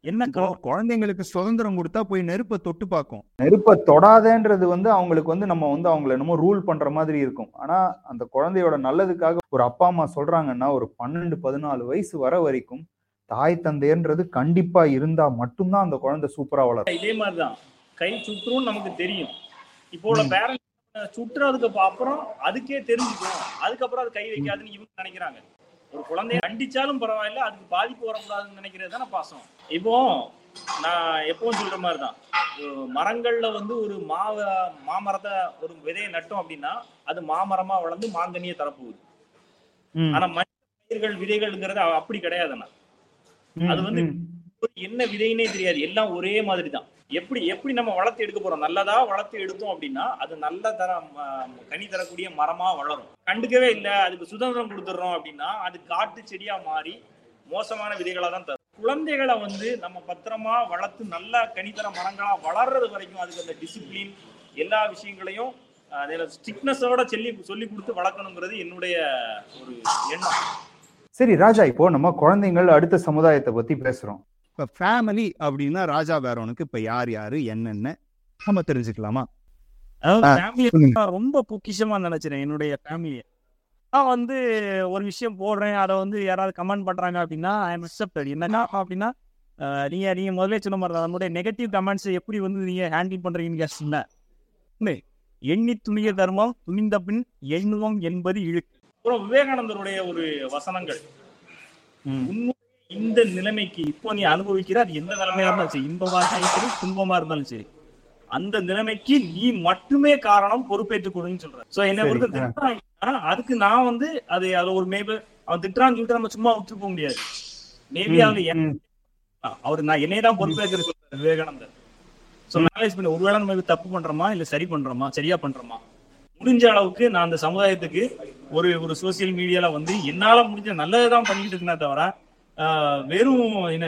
என்ன? குழந்தைங்களுக்கு சுதந்திரம் கொடுத்தா போய் நெருப்பை தொட்டு பார்க்கும். நெருப்பை தொடாதேன்றது வந்து அவங்களுக்கு வந்து நம்ம வந்து அவங்கள என்னமோ ரூல் பண்ற மாதிரி இருக்கும். ஆனா அந்த குழந்தையோட நல்லதுக்காக ஒரு அப்பா அம்மா சொல்றாங்கன்னா ஒரு பன்னெண்டு பதினாலு வயசு வர வரைக்கும் தாய் தந்தைன்றது கண்டிப்பா இருந்தா மட்டும்தான் அந்த குழந்தை சூப்பரா வளரும். இதே மாதிரிதான். கை சுற்றும் நமக்கு தெரியும். இப்போ உள்ள பேரண்ட்ஸ் சுற்றுறதுக்கு அப்ப- அப்புறம் அதுக்கே தெரிஞ்சுக்கும். அதுக்கப்புறம் அது கை வைக்காதுன்னு இவங்க நினைக்கிறாங்க. ஒரு குழந்தைய கண்டிச்சாலும் பரவாயில்ல அதுக்கு பாதிப்பு வரக்கூடாதுன்னு நினைக்கிறது தானே பாசம். இப்போ நான் எப்பவும் சொல்ற மாதிரி தான் மரங்கள்ல வந்து ஒரு மாவ மாமரத்தை ஒரு விதையை நட்டோம் அப்படின்னா அது மாமரமா வளர்ந்து மாங்கனியை தரப்போகுது. ஆனா மனித பயிர்கள் விதைகள்ங்கிறது அப்படி கிடையாதுண்ணா. அது வந்து என்ன விதைன்னே தெரியாது. எல்லாம் ஒரே மாதிரி தான் எப்படி எப்படி நம்ம வளர்த்து எடுக்க போறோம்? நல்லதா வளர்த்து எடுத்தோம் அப்படின்னா அது நல்ல தர கனி தரக்கூடிய மரமா வளரும். கண்டுக்கவே இல்லை அதுக்கு சுதந்திரம் கொடுத்துட்றோம் அப்படின்னா அது காட்டு செடியா மாறி மோசமான விதைகளாக தான் தரும். குழந்தைகளை வந்து நம்ம பத்திரமா வளர்த்து நல்ல கனித்தர மரங்களா வளர்றது வரைக்கும் அதுக்கு அந்த டிசிப்ளின் எல்லா விஷயங்களையும் அதில் ஸ்டிக்னஸோட சொல்லி சொல்லி கொடுத்து வளர்க்கணுங்கிறது என்னுடைய ஒரு எண்ணம். சரி ராஜா இப்போ நம்ம குழந்தைங்கள் அடுத்த சமுதாயத்தை பத்தி பேசுறோம். இப்ப ஃபேமிலி அப்படின்னா ராஜா பேரோனுக்கு இப்ப யார் யாரு என்னென்ன? நம்ம தெரிஞ்சுக்கலாமா? ரொம்ப பொக்கிஷமா நினைச்சிறேன் என்னுடைய ஃபேமிலியை நான் வந்து ஒரு விஷயம் போடுறேன் அதை வந்து யாராவது கமெண்ட் பண்றாங்க அப்படின்னா ஐ எம் அக்செப்டட் என்னன்னா அப்படின்னா நீங்க நீங்க முதல்ல சொன்ன மாதிரி நம்மளுடைய நெகட்டிவ் கமெண்ட்ஸ் எப்படி வந்து நீங்க ஹேண்டில் பண்றீங்கன்னு கேட்டீங்கன்னா எண்ணி துணிய தர்மம் துணிந்த பின் எண்ணுவோம் என்பது இழுக்கு. அப்புறம் விவேகானந்தருடைய ஒரு வசனங்கள். இந்த நிலைமைக்கு இப்போ நீ அனுபவிக்கிற அது எந்த நிலைமையா இருந்தாலும் சரி இன்பமா இருந்தாலும் சரி துன்பமா இருந்தாலும் சரி. அந்த நிலைமைக்கு நீ மட்டுமே காரணம் பொறுப்பேற்றுக் கொடுன்னு சொல்ற. சோ என்ன ஆ. திட்டுறாங்கன்னா, அதுக்கு நான் வந்து அது அது ஒரு மேபி அவன் திட்டுறான்னு சொல்லிட்டு நம்ம சும்மா விட்டு போக முடியாது. மேபி ம். அவர் நான் என்னைய தான் பொறுப்பேற்கிற விவேகானந்தர். சோ மேனேஜ் பண்ணி ஒருவேளை நம்ம தப்பு பண்றோமா இல்ல சரி பண்றோமா சரியா பண்றோமா? முடிஞ்ச அளவுக்கு நான் அந்த சமுதாயத்துக்கு ஒரு ஒரு சோசியல் மீடியால வந்து என்னால முடிஞ்ச நல்லதுதான் பண்ணிட்டு இருக்கேனே தவிர வெறும் என்ன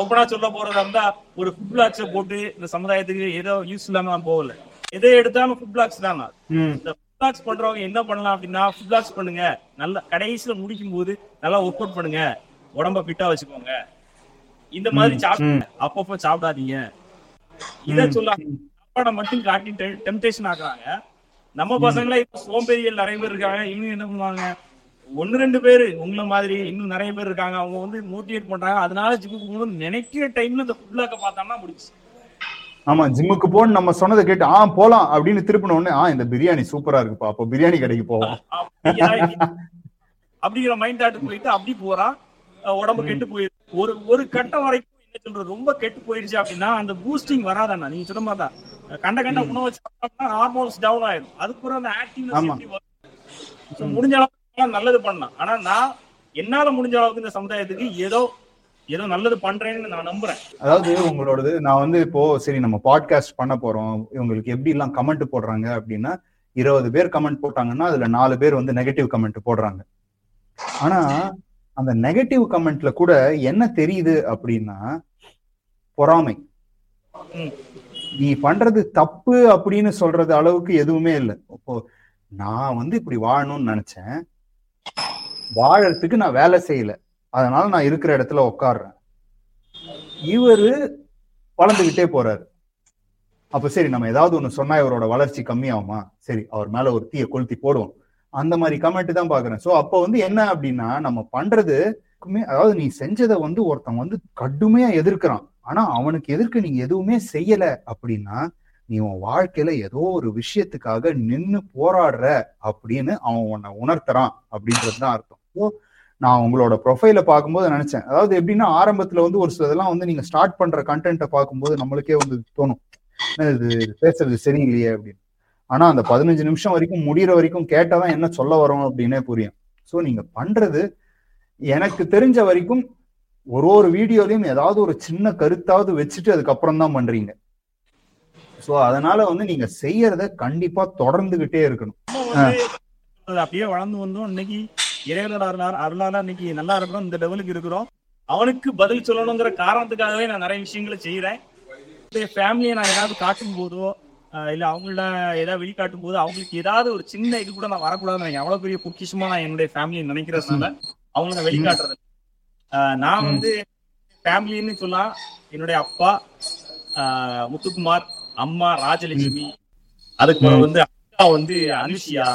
ஓப்பனா சொல்ல போறதா இருந்தா ஒரு ஃபுட் பிளாக்ஸ போட்டு இந்த சமுதாயத்துக்கு ஏதோ யூஸ் இல்லாம நான் போகல. எதை எடுத்தாலும் ஃபுட் பிளாக்ஸ் தான். ம். இந்த ஃபுட் பிளாக்ஸ் பண்றவங்க என்ன பண்ணலாம் அப்படின்னா ஃபுட் பிளாக்ஸ் பண்ணுங்க. நல்ல கடைசியில முடிக்கும் போது நல்லா ஒர்க் அவுட் பண்ணுங்க. உடம்ப ஃபிட்டா வச்சுக்கோங்க. இந்த மாதிரி ம், சாப்பிட்டு அப்பப்போ சாப்பிடாதீங்க. இத சொல்ல சாப்பாடை மட்டும் காட்டி டெம்டேஷன் ஆக்குறாங்க. நம்ம பசங்களே இப்ப சோம்பேறிகள் நிறைய பேர் இருக்காங்க. இன்னும் என்ன பண்ணுவாங்க? ஒன்னு ரெண்டு பேர். உங்களை மாதிரி இன்னும் நிறைய பேர் இருக்காங்க. அவங்க வந்து மோட்டிவேட் பண்றாங்க. அதனால ஜிம்முக்கு போகணும்னு நினைக்கிற டைம்ல இந்த ஃபுட்லாக்க பார்த்தோம்னா முடிச்சு ஆமா ஜிம்முக்கு போன்னு நம்ம சொன்னதை கேட்டு ஆ போலாம் அப்படின்னு திருப்பின உடனே ஆ இந்த பிரியாணி சூப்பரா இருக்குப்பா. அப்போ பிரியாணி கடைக்கு போவோம் அப்படிங்கிற மைண்ட் தாட்டு போயிட்டு அப்படி போறான் உடம்பு கெட்டு போயிருக்கு ஒரு ஒரு கட்டம் வரைக்கும் என்ன சொல்றது? ரொம்ப கெட்டு போயிருச்சு அப்படின்னா அந்த பூஸ்டிங் வராதண்ணா. நீங்க சொன்ன மாதிரி தான் கண்ட கண்ட உணவு சாப்பிட்டோம்னா ஹார்மோன்ஸ் டவுன் ஆயிடும் அதுக்கப்புறம் அந்த ஆக்டிவ்னஸ் So, முடிஞ்ச அளவுக்கு நல்லது பண்ணலாம். ஆனா நான் என்னால முடிஞ்ச அளவுக்கு இந்த சமுதாயத்துக்கு ஏதோ ஏதோ நல்லது பண்றேன்னு நான் நம்புறேன். அதாவது உங்களோடது நான் வந்து இப்போ சரி நம்ம பாட்காஸ்ட் பண்ண போறோம். இவங்களுக்கு எப்படி எல்லாம் கமெண்ட் போடுறாங்க அப்படின்னா இருபது பேர் கமெண்ட் போட்டாங்கன்னா அதுல நாலு பேர் வந்து நெகட்டிவ் கமெண்ட் போடுறாங்க. ஆனா அந்த நெகட்டிவ் கமெண்ட்ல கூட என்ன தெரியுது அப்படின்னா பொறாமை. நீ பண்றது தப்பு அப்படின்னு சொல்றது அளவுக்கு எதுவுமே இல்லை. இப்போ நான் வந்து இப்படி வாழணும்னு நினைச்சேன். வாழறதுக்கு நான் வேலை செய்யல. அதனால நான் இருக்கிற இடத்துல உட்காடுறேன் இவரு வளர்ந்துகிட்டே போறாரு. அப்ப சரி நம்ம ஏதாவது ஒண்ணு சொன்னா இவரோட வளர்ச்சி கம்மியாகுமா? சரி அவர் மேல ஒரு தீய கொளுத்தி போடுவோம். அந்த மாதிரி கமெண்ட் தான் பாக்குறேன் சோ அப்ப வந்து என்ன அப்படின்னா நம்ம பண்றது அதாவது நீ செஞ்சதை வந்து ஒருத்தன் வந்து கடுமையா எதிர்க்கிறான். ஆனா அவனுக்கு எதிர்க்க நீங்க எதுவுமே செய்யல அப்படின்னா நீ உன் வாழ்க்கையில ஏதோ ஒரு விஷயத்துக்காக நின்னு போராடுற அப்படின்னு அவன் உன்னை உணர்த்துறான் அப்படின்றது தான் அர்த்தம். ஓ நான் உங்களோட ப்ரொஃபைல பார்க்கும்போது நினைச்சேன். அதாவது எப்படின்னா ஆரம்பத்துல வந்து ஒரு சிலதெல்லாம் வந்து நீங்க ஸ்டார்ட் பண்ற கண்டென்ட்டை பார்க்கும்போது நம்மளுக்கே வந்து தோணும். இது பேசுறது சரியில்லையே அப்படின்னு. ஆனா அந்த பதினஞ்சு நிமிஷம் வரைக்கும் முடிகிற வரைக்கும் கேட்டாதான் என்ன சொல்ல வரோம் அப்படின்னே புரியும். ஸோ நீங்க பண்றது எனக்கு தெரிஞ்ச வரைக்கும் ஒரு ஒரு வீடியோலையும் ஏதாவது ஒரு சின்ன கருத்தாவது வச்சுட்டு அதுக்கப்புறம் தான் பண்றீங்க. ஸோ அதனால வந்து நீங்க செய்யறத கண்டிப்பா தொடர்ந்துகிட்டே இருக்கணும். அப்படியே வளர்ந்து வந்தோம். இன்னைக்கு இறைவனோட அருளார் அருளால இன்னைக்கு நல்லா இருக்கிறோம் இந்த லெவலுக்கு இருக்கிறோம். அவனுக்கு பதில் சொல்லணுங்கிற காரணத்துக்காகவே நான் நிறைய விஷயங்களை செய்யறேன் ஃபேமிலியை நான் ஏதாவது காட்டும் போதோ இல்ல அவங்கள ஏதாவது வெளிக்காட்டும் போது அவங்களுக்கு ஏதாவது ஒரு சின்ன இது கூட நான் வரக்கூடாதுன்னு அவ்வளவு பெரிய பொக்கிஷமா நான் என்னுடைய ஃபேமிலியை நினைக்கிறதுனால அவங்கள வெளிக்காட்டுறது நான். வந்து ஃபேமிலின்னு சொல்லலாம் என்னுடைய அப்பா முத்துக்குமார் அம்மா ராஜலட்சுமி அதுக்கு அப்புறம் வந்து அக்கா வந்து அனுஷியா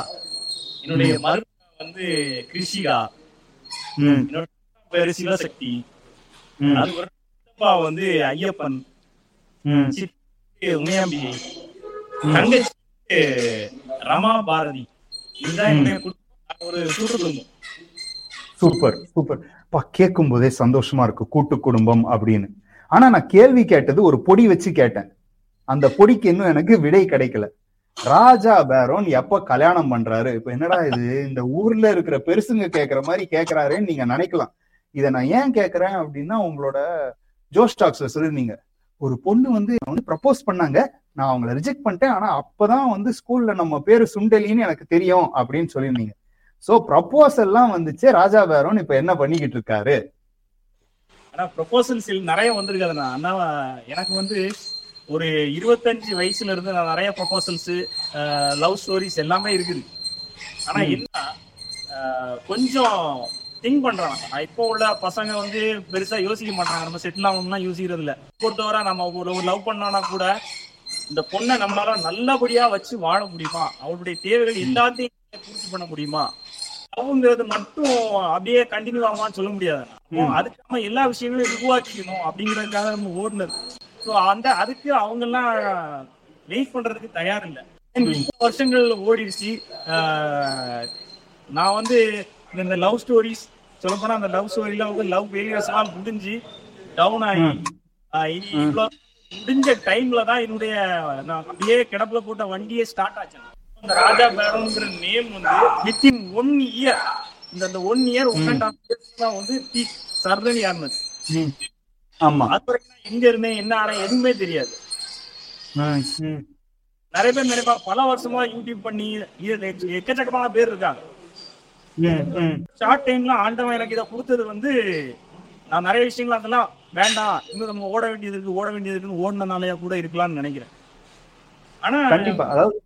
என்னுடைய மருமக வந்து கிருஷிகா என்னோட பேரு சிவசக்தி சித்தப்பா வந்து ஐயப்பன் உமையாம்பிகை தங்கச்சி ரமா பாரதி. இதுதான் என்னுடைய ஒரு கூட்டு குடும்பம். Super super. பா கேட்கும் போதே சந்தோஷமா இருக்கு. கூட்டு குடும்பம் அப்படின்னு. ஆனா நான் கேள்வி கேட்டது ஒரு பொடி வச்சு கேட்டேன். அந்த பொடிக்கு இன்னும் எனக்கு விடை கிடைக்கல. ராஜா பேரோன் எப்ப கல்யாணம் பண்றாரு? இப்ப என்னடா இது? இந்த ஊர்ல இருக்கிற பெருசுங்க கேக்குற மாதிரி கேக்குறாருன்னு நீங்க நினைக்கலாம். இத நான் ஏன் கேக்குறேன் அப்படின்னா உங்களோட ஜோஸ்டாக்ஸ்ல சொல்லிருந்தீங்க ஒரு பொண்ணு வந்து வந்து ப்ரப்போஸ் பண்ணாங்க. நான் அவங்கள ரிஜெக்ட் பண்ணிட்டேன். ஆனா அப்பதான் வந்து ஸ்கூல்ல நம்ம பேரு சுண்டலின்னு எனக்கு தெரியும் அப்படின்னு சொல்லியிருந்தீங்க. சோ ப்ரப்போசல்லாம் வந்துச்சு. ராஜா பேரோன் இப்ப என்ன பண்ணிக்கிட்டு இருக்காரு? ஆனா ப்ரொபோசல்ஸ் நிறைய வந்திருக்காதுண்ணா ஆனா எனக்கு வந்து ஒரு இருபத்தஞ்சு வயசுல இருந்து நான் நிறைய ப்ரொபோசல்ஸ் லவ் ஸ்டோரிஸ் எல்லாமே இருக்குது. ஆனா என்ன கொஞ்சம் திங்க் பண்றாங்க. இப்போ உள்ள பசங்க வந்து பெருசா யோசிக்க மாட்டாங்க. நம்ம செட்டில் ஆகணும்னா யோசிக்கிறது இல்ல பொறுத்தவரை நம்ம ஒரு லவ் பண்ணோம்னா கூட இந்த பொண்ணை நம்மளால நல்லபடியா வச்சு வாழ முடியுமா? அவளுடைய தேவைகள் எல்லாத்தையும் பூர்த்தி பண்ண முடியுமா? லவ்ங்கிறது மட்டும் அப்படியே கண்டினியூ ஆகுமான்னு சொல்ல முடியாது. ம். அதுக்கு நம்ம எல்லா விஷயங்களையும் உருவாக்கிக்கணும் அப்படிங்கறதுக்காக நம்ம ஓடுனது. ஸோ அந்த அதுக்கு அவங்க எல்லாம் வெயிட் பண்றதுக்கு தயார் இல்லை வருஷங்கள் ஓடிடுச்சு. நான் வந்து இந்த- லவ் ஸ்டோரிஸ் சொல்ல போனா அந்த லவ் ஸ்டோரியில வந்து லவ் ஃபெயிலியர்ஸ் எல்லாம் முடிஞ்சு டவுன் ஆகி முடிஞ்ச டைம்ல தான் என்னுடைய நான் அப்படியே கிடப்புல போட்ட வண்டியே ஸ்டார்ட் ஆச்சு அந்த ராஜா பேரம்ங்கிற நேம் வந்து வித்தின் ஒன் இயர் இந்த one year one and half தான் வந்து சர்தனி ம். ஆமா. அது எங்க இருந்தேன் என்ன ஆனேன் எதுவுமே தெரியாது. நிறைய பேர் நினைப்பா பல வருஷமா யூடியூப் பண்ணி எக்கச்சக்கமான பேர் இருக்காங்க. ஷார்ட் டைம்ல ஆண்டவன் எனக்கு இதை கொடுத்தது வந்து நான் நிறைய விஷயங்கள் அதெல்லாம் வேண்டாம் இன்னும் நம்ம ஓட வேண்டியது இருக்கு ஓட வேண்டியது இருக்குன்னு ஓடினனாலயா கூட இருக்கலாம்னு நினைக்கிறேன். ஆனா கண்டிப்பா அதாவது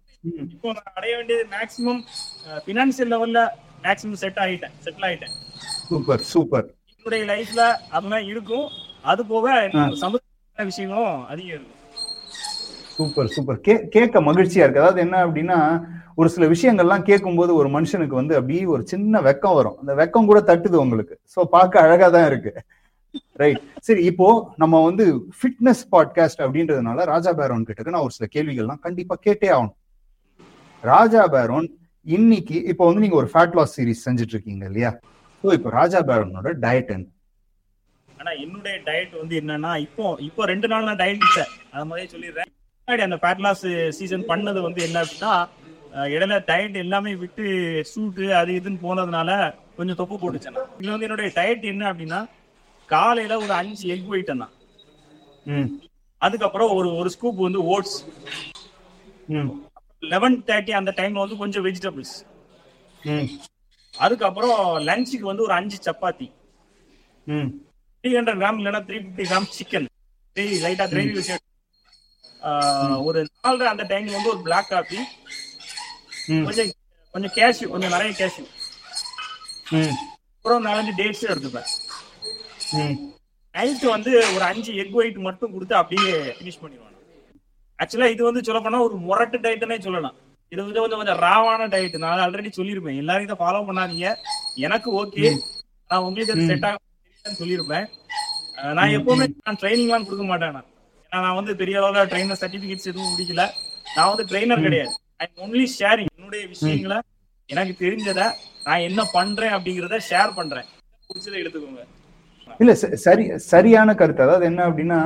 இப்போ நான் அடைய வேண்டியது மேக்சிமம் பினான்சியல் லெவல்ல மேக்சிமம் செட் ஆகிட்டேன் செட்டில் ஆயிட்டேன் சூப்பர் சூப்பர். என்னுடைய லைஃப்ல அதெல்லாம் இருக்கும். அது போக சமுதாய விஷயங்களும் அதிகம் இருக்கும் சூப்பர் சூப்பர். கே கேட்க மகிழ்ச்சியா இருக்கு. அதாவது என்ன அப்படின்னா ஒரு சில விஷயங்கள்லாம் கேட்கும்போது ஒரு மனுஷனுக்கு வந்து அப்படியே ஒரு சின்ன வெக்கம் வரும். அந்த வெக்கம் கூட தட்டுது உங்களுக்கு. சோ பார்க்க அழகா தான் இருக்கு. ரைட் சரி இப்போ நம்ம வந்து ஃபிட்னஸ் பாட்காஸ்ட் அப்படின்றதுனால ராஜா பேரோன் கிட்ட நான் ஒரு சில கேள்விகள்லாம் கண்டிப்பா கேட்டே ஆகணும். ராஜா பேரோன் இன்னைக்கு இப்போ வந்து நீங்க ஒரு ஃபேட் லாஸ் சீரிஸ் செஞ்சுட்டு இருக்கீங்க இல்லையா? ஸோ இப்போ ராஜா பேரோனோட டயட் என்ன? ஆனா என்னுடைய டயட் வந்து என்னன்னா இப்போ இப்போ ரெண்டு நாள் நான் டயட் இல்லை. அது மாதிரியே சொல்லிடுறேன். முன்னாடி அந்த ஃபேட் லாஸ் சீசன் பண்ணது வந்து என்ன அப்படின்னா இடையில டயட் எல்லாமே விட்டு சூட்டு அது இதுன்னு போனதுனால கொஞ்சம் தொப்பு போட்டுச்சேன். இதுல வந்து என்னுடைய டயட் என்ன அப்படின்னா காலையில ஒரு அஞ்சு எக் போயிட்டேன் ம். அதுக்கப்புறம் ஒரு ஒரு ஸ்கூப் வந்து ஓட்ஸ் லெவன் தேர்ட்டி அந்த டைம்ல வந்து கொஞ்சம் வெஜிடபிள்ஸ் அதுக்கப்புறம் லஞ்சுக்கு வந்து ஒரு அஞ்சு சப்பாத்தி. த்ரீ ஹண்ட்ரட் கிராம் இல்லைன்னா த்ரீ ஃபிஃப்டி கிராம் சிக்கன் லைட்டா கிரேவி விஷயம். ஒரு நாலு அந்த டைம்ல வந்து ஒரு பிளாக் காஃபி கொஞ்சம் கொஞ்சம் கேஷ்யூ கொஞ்சம் நிறைய கேஷ்யூ அப்புறம் நாலஞ்சு டேட்ஸும் எடுத்துப்பேன். நைட்டு வந்து ஒரு அஞ்சு எக் ஒயிட் மட்டும் கொடுத்து அப்படியே ஃபினிஷ் பண்ணிடுவாங்க. ஆக்சுவலா இது வந்து சொல்ல போனா ஒரு முரட்டு டயட்னே சொல்லலாம். இது வந்து கொஞ்சம் கொஞ்சம் ராவான டயட் நான் ஆல்ரெடி சொல்லியிருப்பேன். எல்லாரும் இதை ஃபாலோ பண்ணாதீங்க. எனக்கு ஓகே நான் உங்களுக்கு செட் ஆகும் சொல்லியிருப்பேன். நான் எப்பவுமே நான் ட்ரைனிங்லாம் கொடுக்க மாட்டேன் ஏன்னா நான் வந்து பெரிய அளவுல ட்ரைனர் சர்டிபிகேட்ஸ் எதுவும் முடிக்கல நான் வந்து ட்ரைனர் கிடையாது. ஐ ஒன்லி ஷேரிங் என்னுடைய விஷயங்களை. எனக்கு தெரிஞ்சதை நான் என்ன பண்றேன் அப்படிங்கறத ஷேர் பண்றேன். பிடிச்சதை எடுத்துக்கோங்க. இல்ல சரி சரியான கருத்து. அதாவது என்ன அப்படின்னா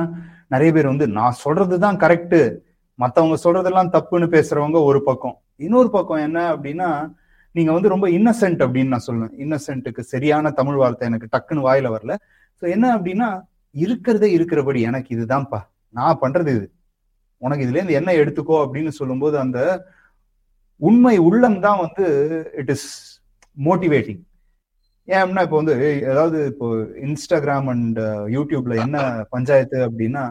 நிறைய பேர் வந்து நான் சொல்றதுதான் கரெக்ட் மத்தவங்க சொல்றதெல்லாம் தப்புன்னு பேசுறவங்க ஒரு பக்கம். இன்னொரு பக்கம் என்ன அப்படின்னா நீங்க வந்து ரொம்ப இன்னசென்ட் அப்படின்னு நான் சொல்லுவேன். இன்னசென்ட்டுக்கு சரியான தமிழ் வார்த்தை எனக்கு டக்குன்னு வாயில வரல. ஸோ என்ன அப்படின்னா இருக்கிறதே இருக்கிறபடி எனக்கு இதுதான்ப்பா. நான் பண்றது இது. உனக்கு இதுல இருந்து என்ன எடுத்துக்கோ அப்படின்னு சொல்லும்போது அந்த உண்மை உள்ளம் தான் வந்து இட் இஸ் மோட்டிவேட்டிங் ஏன்னா அப்படின்னா இப்போ வந்து ஏதாவது இப்போ இன்ஸ்டாகிராம் அண்ட் யூடியூப்ல என்ன பஞ்சாயத்து அப்படின்னா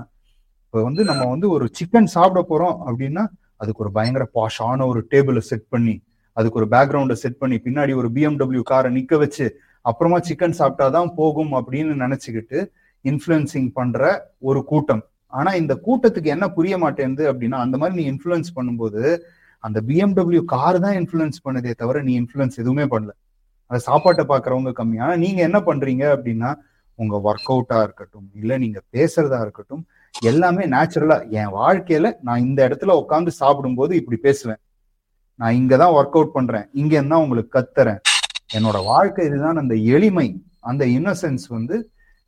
இப்போ வந்து நம்ம வந்து ஒரு சிக்கன் சாப்பிட போறோம் அப்படின்னா அதுக்கு ஒரு பயங்கர பாஷான ஒரு டேபிளை செட் பண்ணி அதுக்கு ஒரு பேக்ரவுண்டை செட் பண்ணி பின்னாடி ஒரு பிஎம்டபிள்யூ காரை நிக்க வச்சு அப்புறமா சிக்கன் சாப்பிட்டாதான் போகும் அப்படின்னு நினைச்சுக்கிட்டு இன்ஃப்ளூயன்சிங் பண்ற ஒரு கூட்டம். ஆனா இந்த கூட்டத்துக்கு என்ன புரிய மாட்டேங்குது அப்படின்னா அந்த மாதிரி நீ இன்ஃப்ளூயன்ஸ் பண்ணும்போது அந்த பிஎம்டபிள்யூ கார் தான் இன்ஃப்ளூயன்ஸ் பண்ணதே தவிர நீ இன்ஃப்ளூயன்ஸ் எதுவுமே பண்ணல. அந்த சாப்பாட்டை பாக்குறவங்க கம்மி. ஆனா நீங்க என்ன பண்றீங்க அப்படின்னா உங்க ஒர்க் அவுட்டா இருக்கட்டும் இல்ல நீங்க பேசுறதா இருக்கட்டும் எல்லாமே நேச்சுரலா என் வாழ்க்கையில நான் இந்த இடத்துல உட்காந்து சாப்பிடும்போது இப்படி பேசுவேன். நான் இங்கதான் ஒர்க் அவுட் பண்றேன். இங்க இருந்தா உங்களுக்கு கத்துறேன். என்னோட வாழ்க்கை இதுதான் அந்த எளிமை அந்த இன்னசென்ஸ் வந்து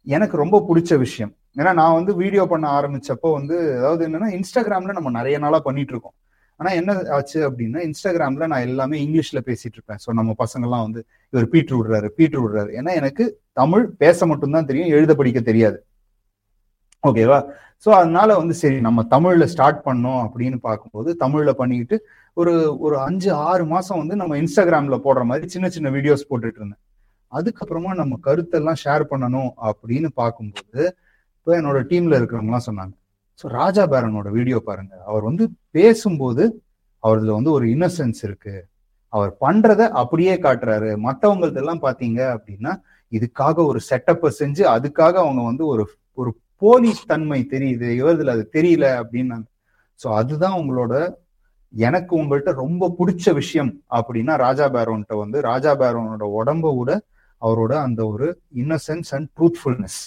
எனக்கு ரொம்ப பிடிச்ச விஷயம். ஏன்னா நான் வந்து வீடியோ பண்ண ஆரம்பிச்சப்போ வந்து அதாவது என்னன்னா இன்ஸ்டாகிராம்ல நம்ம நிறைய நாளா பண்ணிட்டு இருக்கோம். ஆனா என்ன ஆச்சு அப்படின்னா இன்ஸ்டாகிராம்ல நான் எல்லாமே இங்கிலீஷ்ல பேசிட்டு இருப்பேன். ஸோ நம்ம பசங்கள்லாம் வந்து இவர் பீட்ரு விடுறாரு பீட்ரு விடுறாரு. ஏன்னா எனக்கு தமிழ் பேச மட்டும்தான் தெரியும் எழுத படிக்க தெரியாது. ஓகேவா ஸோ அதனால வந்து சரி நம்ம தமிழ்ல ஸ்டார்ட் பண்ணோம் அப்படின்னு பார்க்கும்போது தமிழ்ல பண்ணிக்கிட்டு ஒரு ஒரு அஞ்சு ஆறு மாசம் வந்து நம்ம இன்ஸ்டாகிராம்ல போடுற மாதிரி சின்ன சின்ன வீடியோஸ் போட்டுட்டு இருந்தேன். அதுக்கப்புறமா நம்ம கருத்தெல்லாம் ஷேர் பண்ணணும் அப்படின்னு பார்க்கும்போது இப்போ என்னோட டீம்ல இருக்கிறவங்கலாம் சொன்னாங்க. ஸோ ராஜா பேரனோட வீடியோ பாருங்க. அவர் வந்து பேசும்போது அவர்ல வந்து ஒரு இன்னசென்ஸ் இருக்கு. அவர் பண்றத அப்படியே காட்டுறாரு. மற்றவங்களதெல்லாம் பாத்தீங்க அப்படின்னா இதுக்காக ஒரு செட்டப்பை செஞ்சு அதுக்காக அவங்க வந்து ஒரு ஒரு போலீஸ் தன்மை தெரியுது. இவர்துல அது தெரியல அப்படின்னாங்க ஸோ அதுதான் உங்களோட எனக்கு உங்கள்கிட்ட ரொம்ப பிடிச்ச விஷயம் அப்படின்னா ராஜா பேரோன்ட்ட வந்து ராஜா பேரோனோட உடம்ப விட அவரோட அந்த ஒரு இன்னசென்ஸ் அண்ட் ட்ரூத்ஃபுல்னஸ்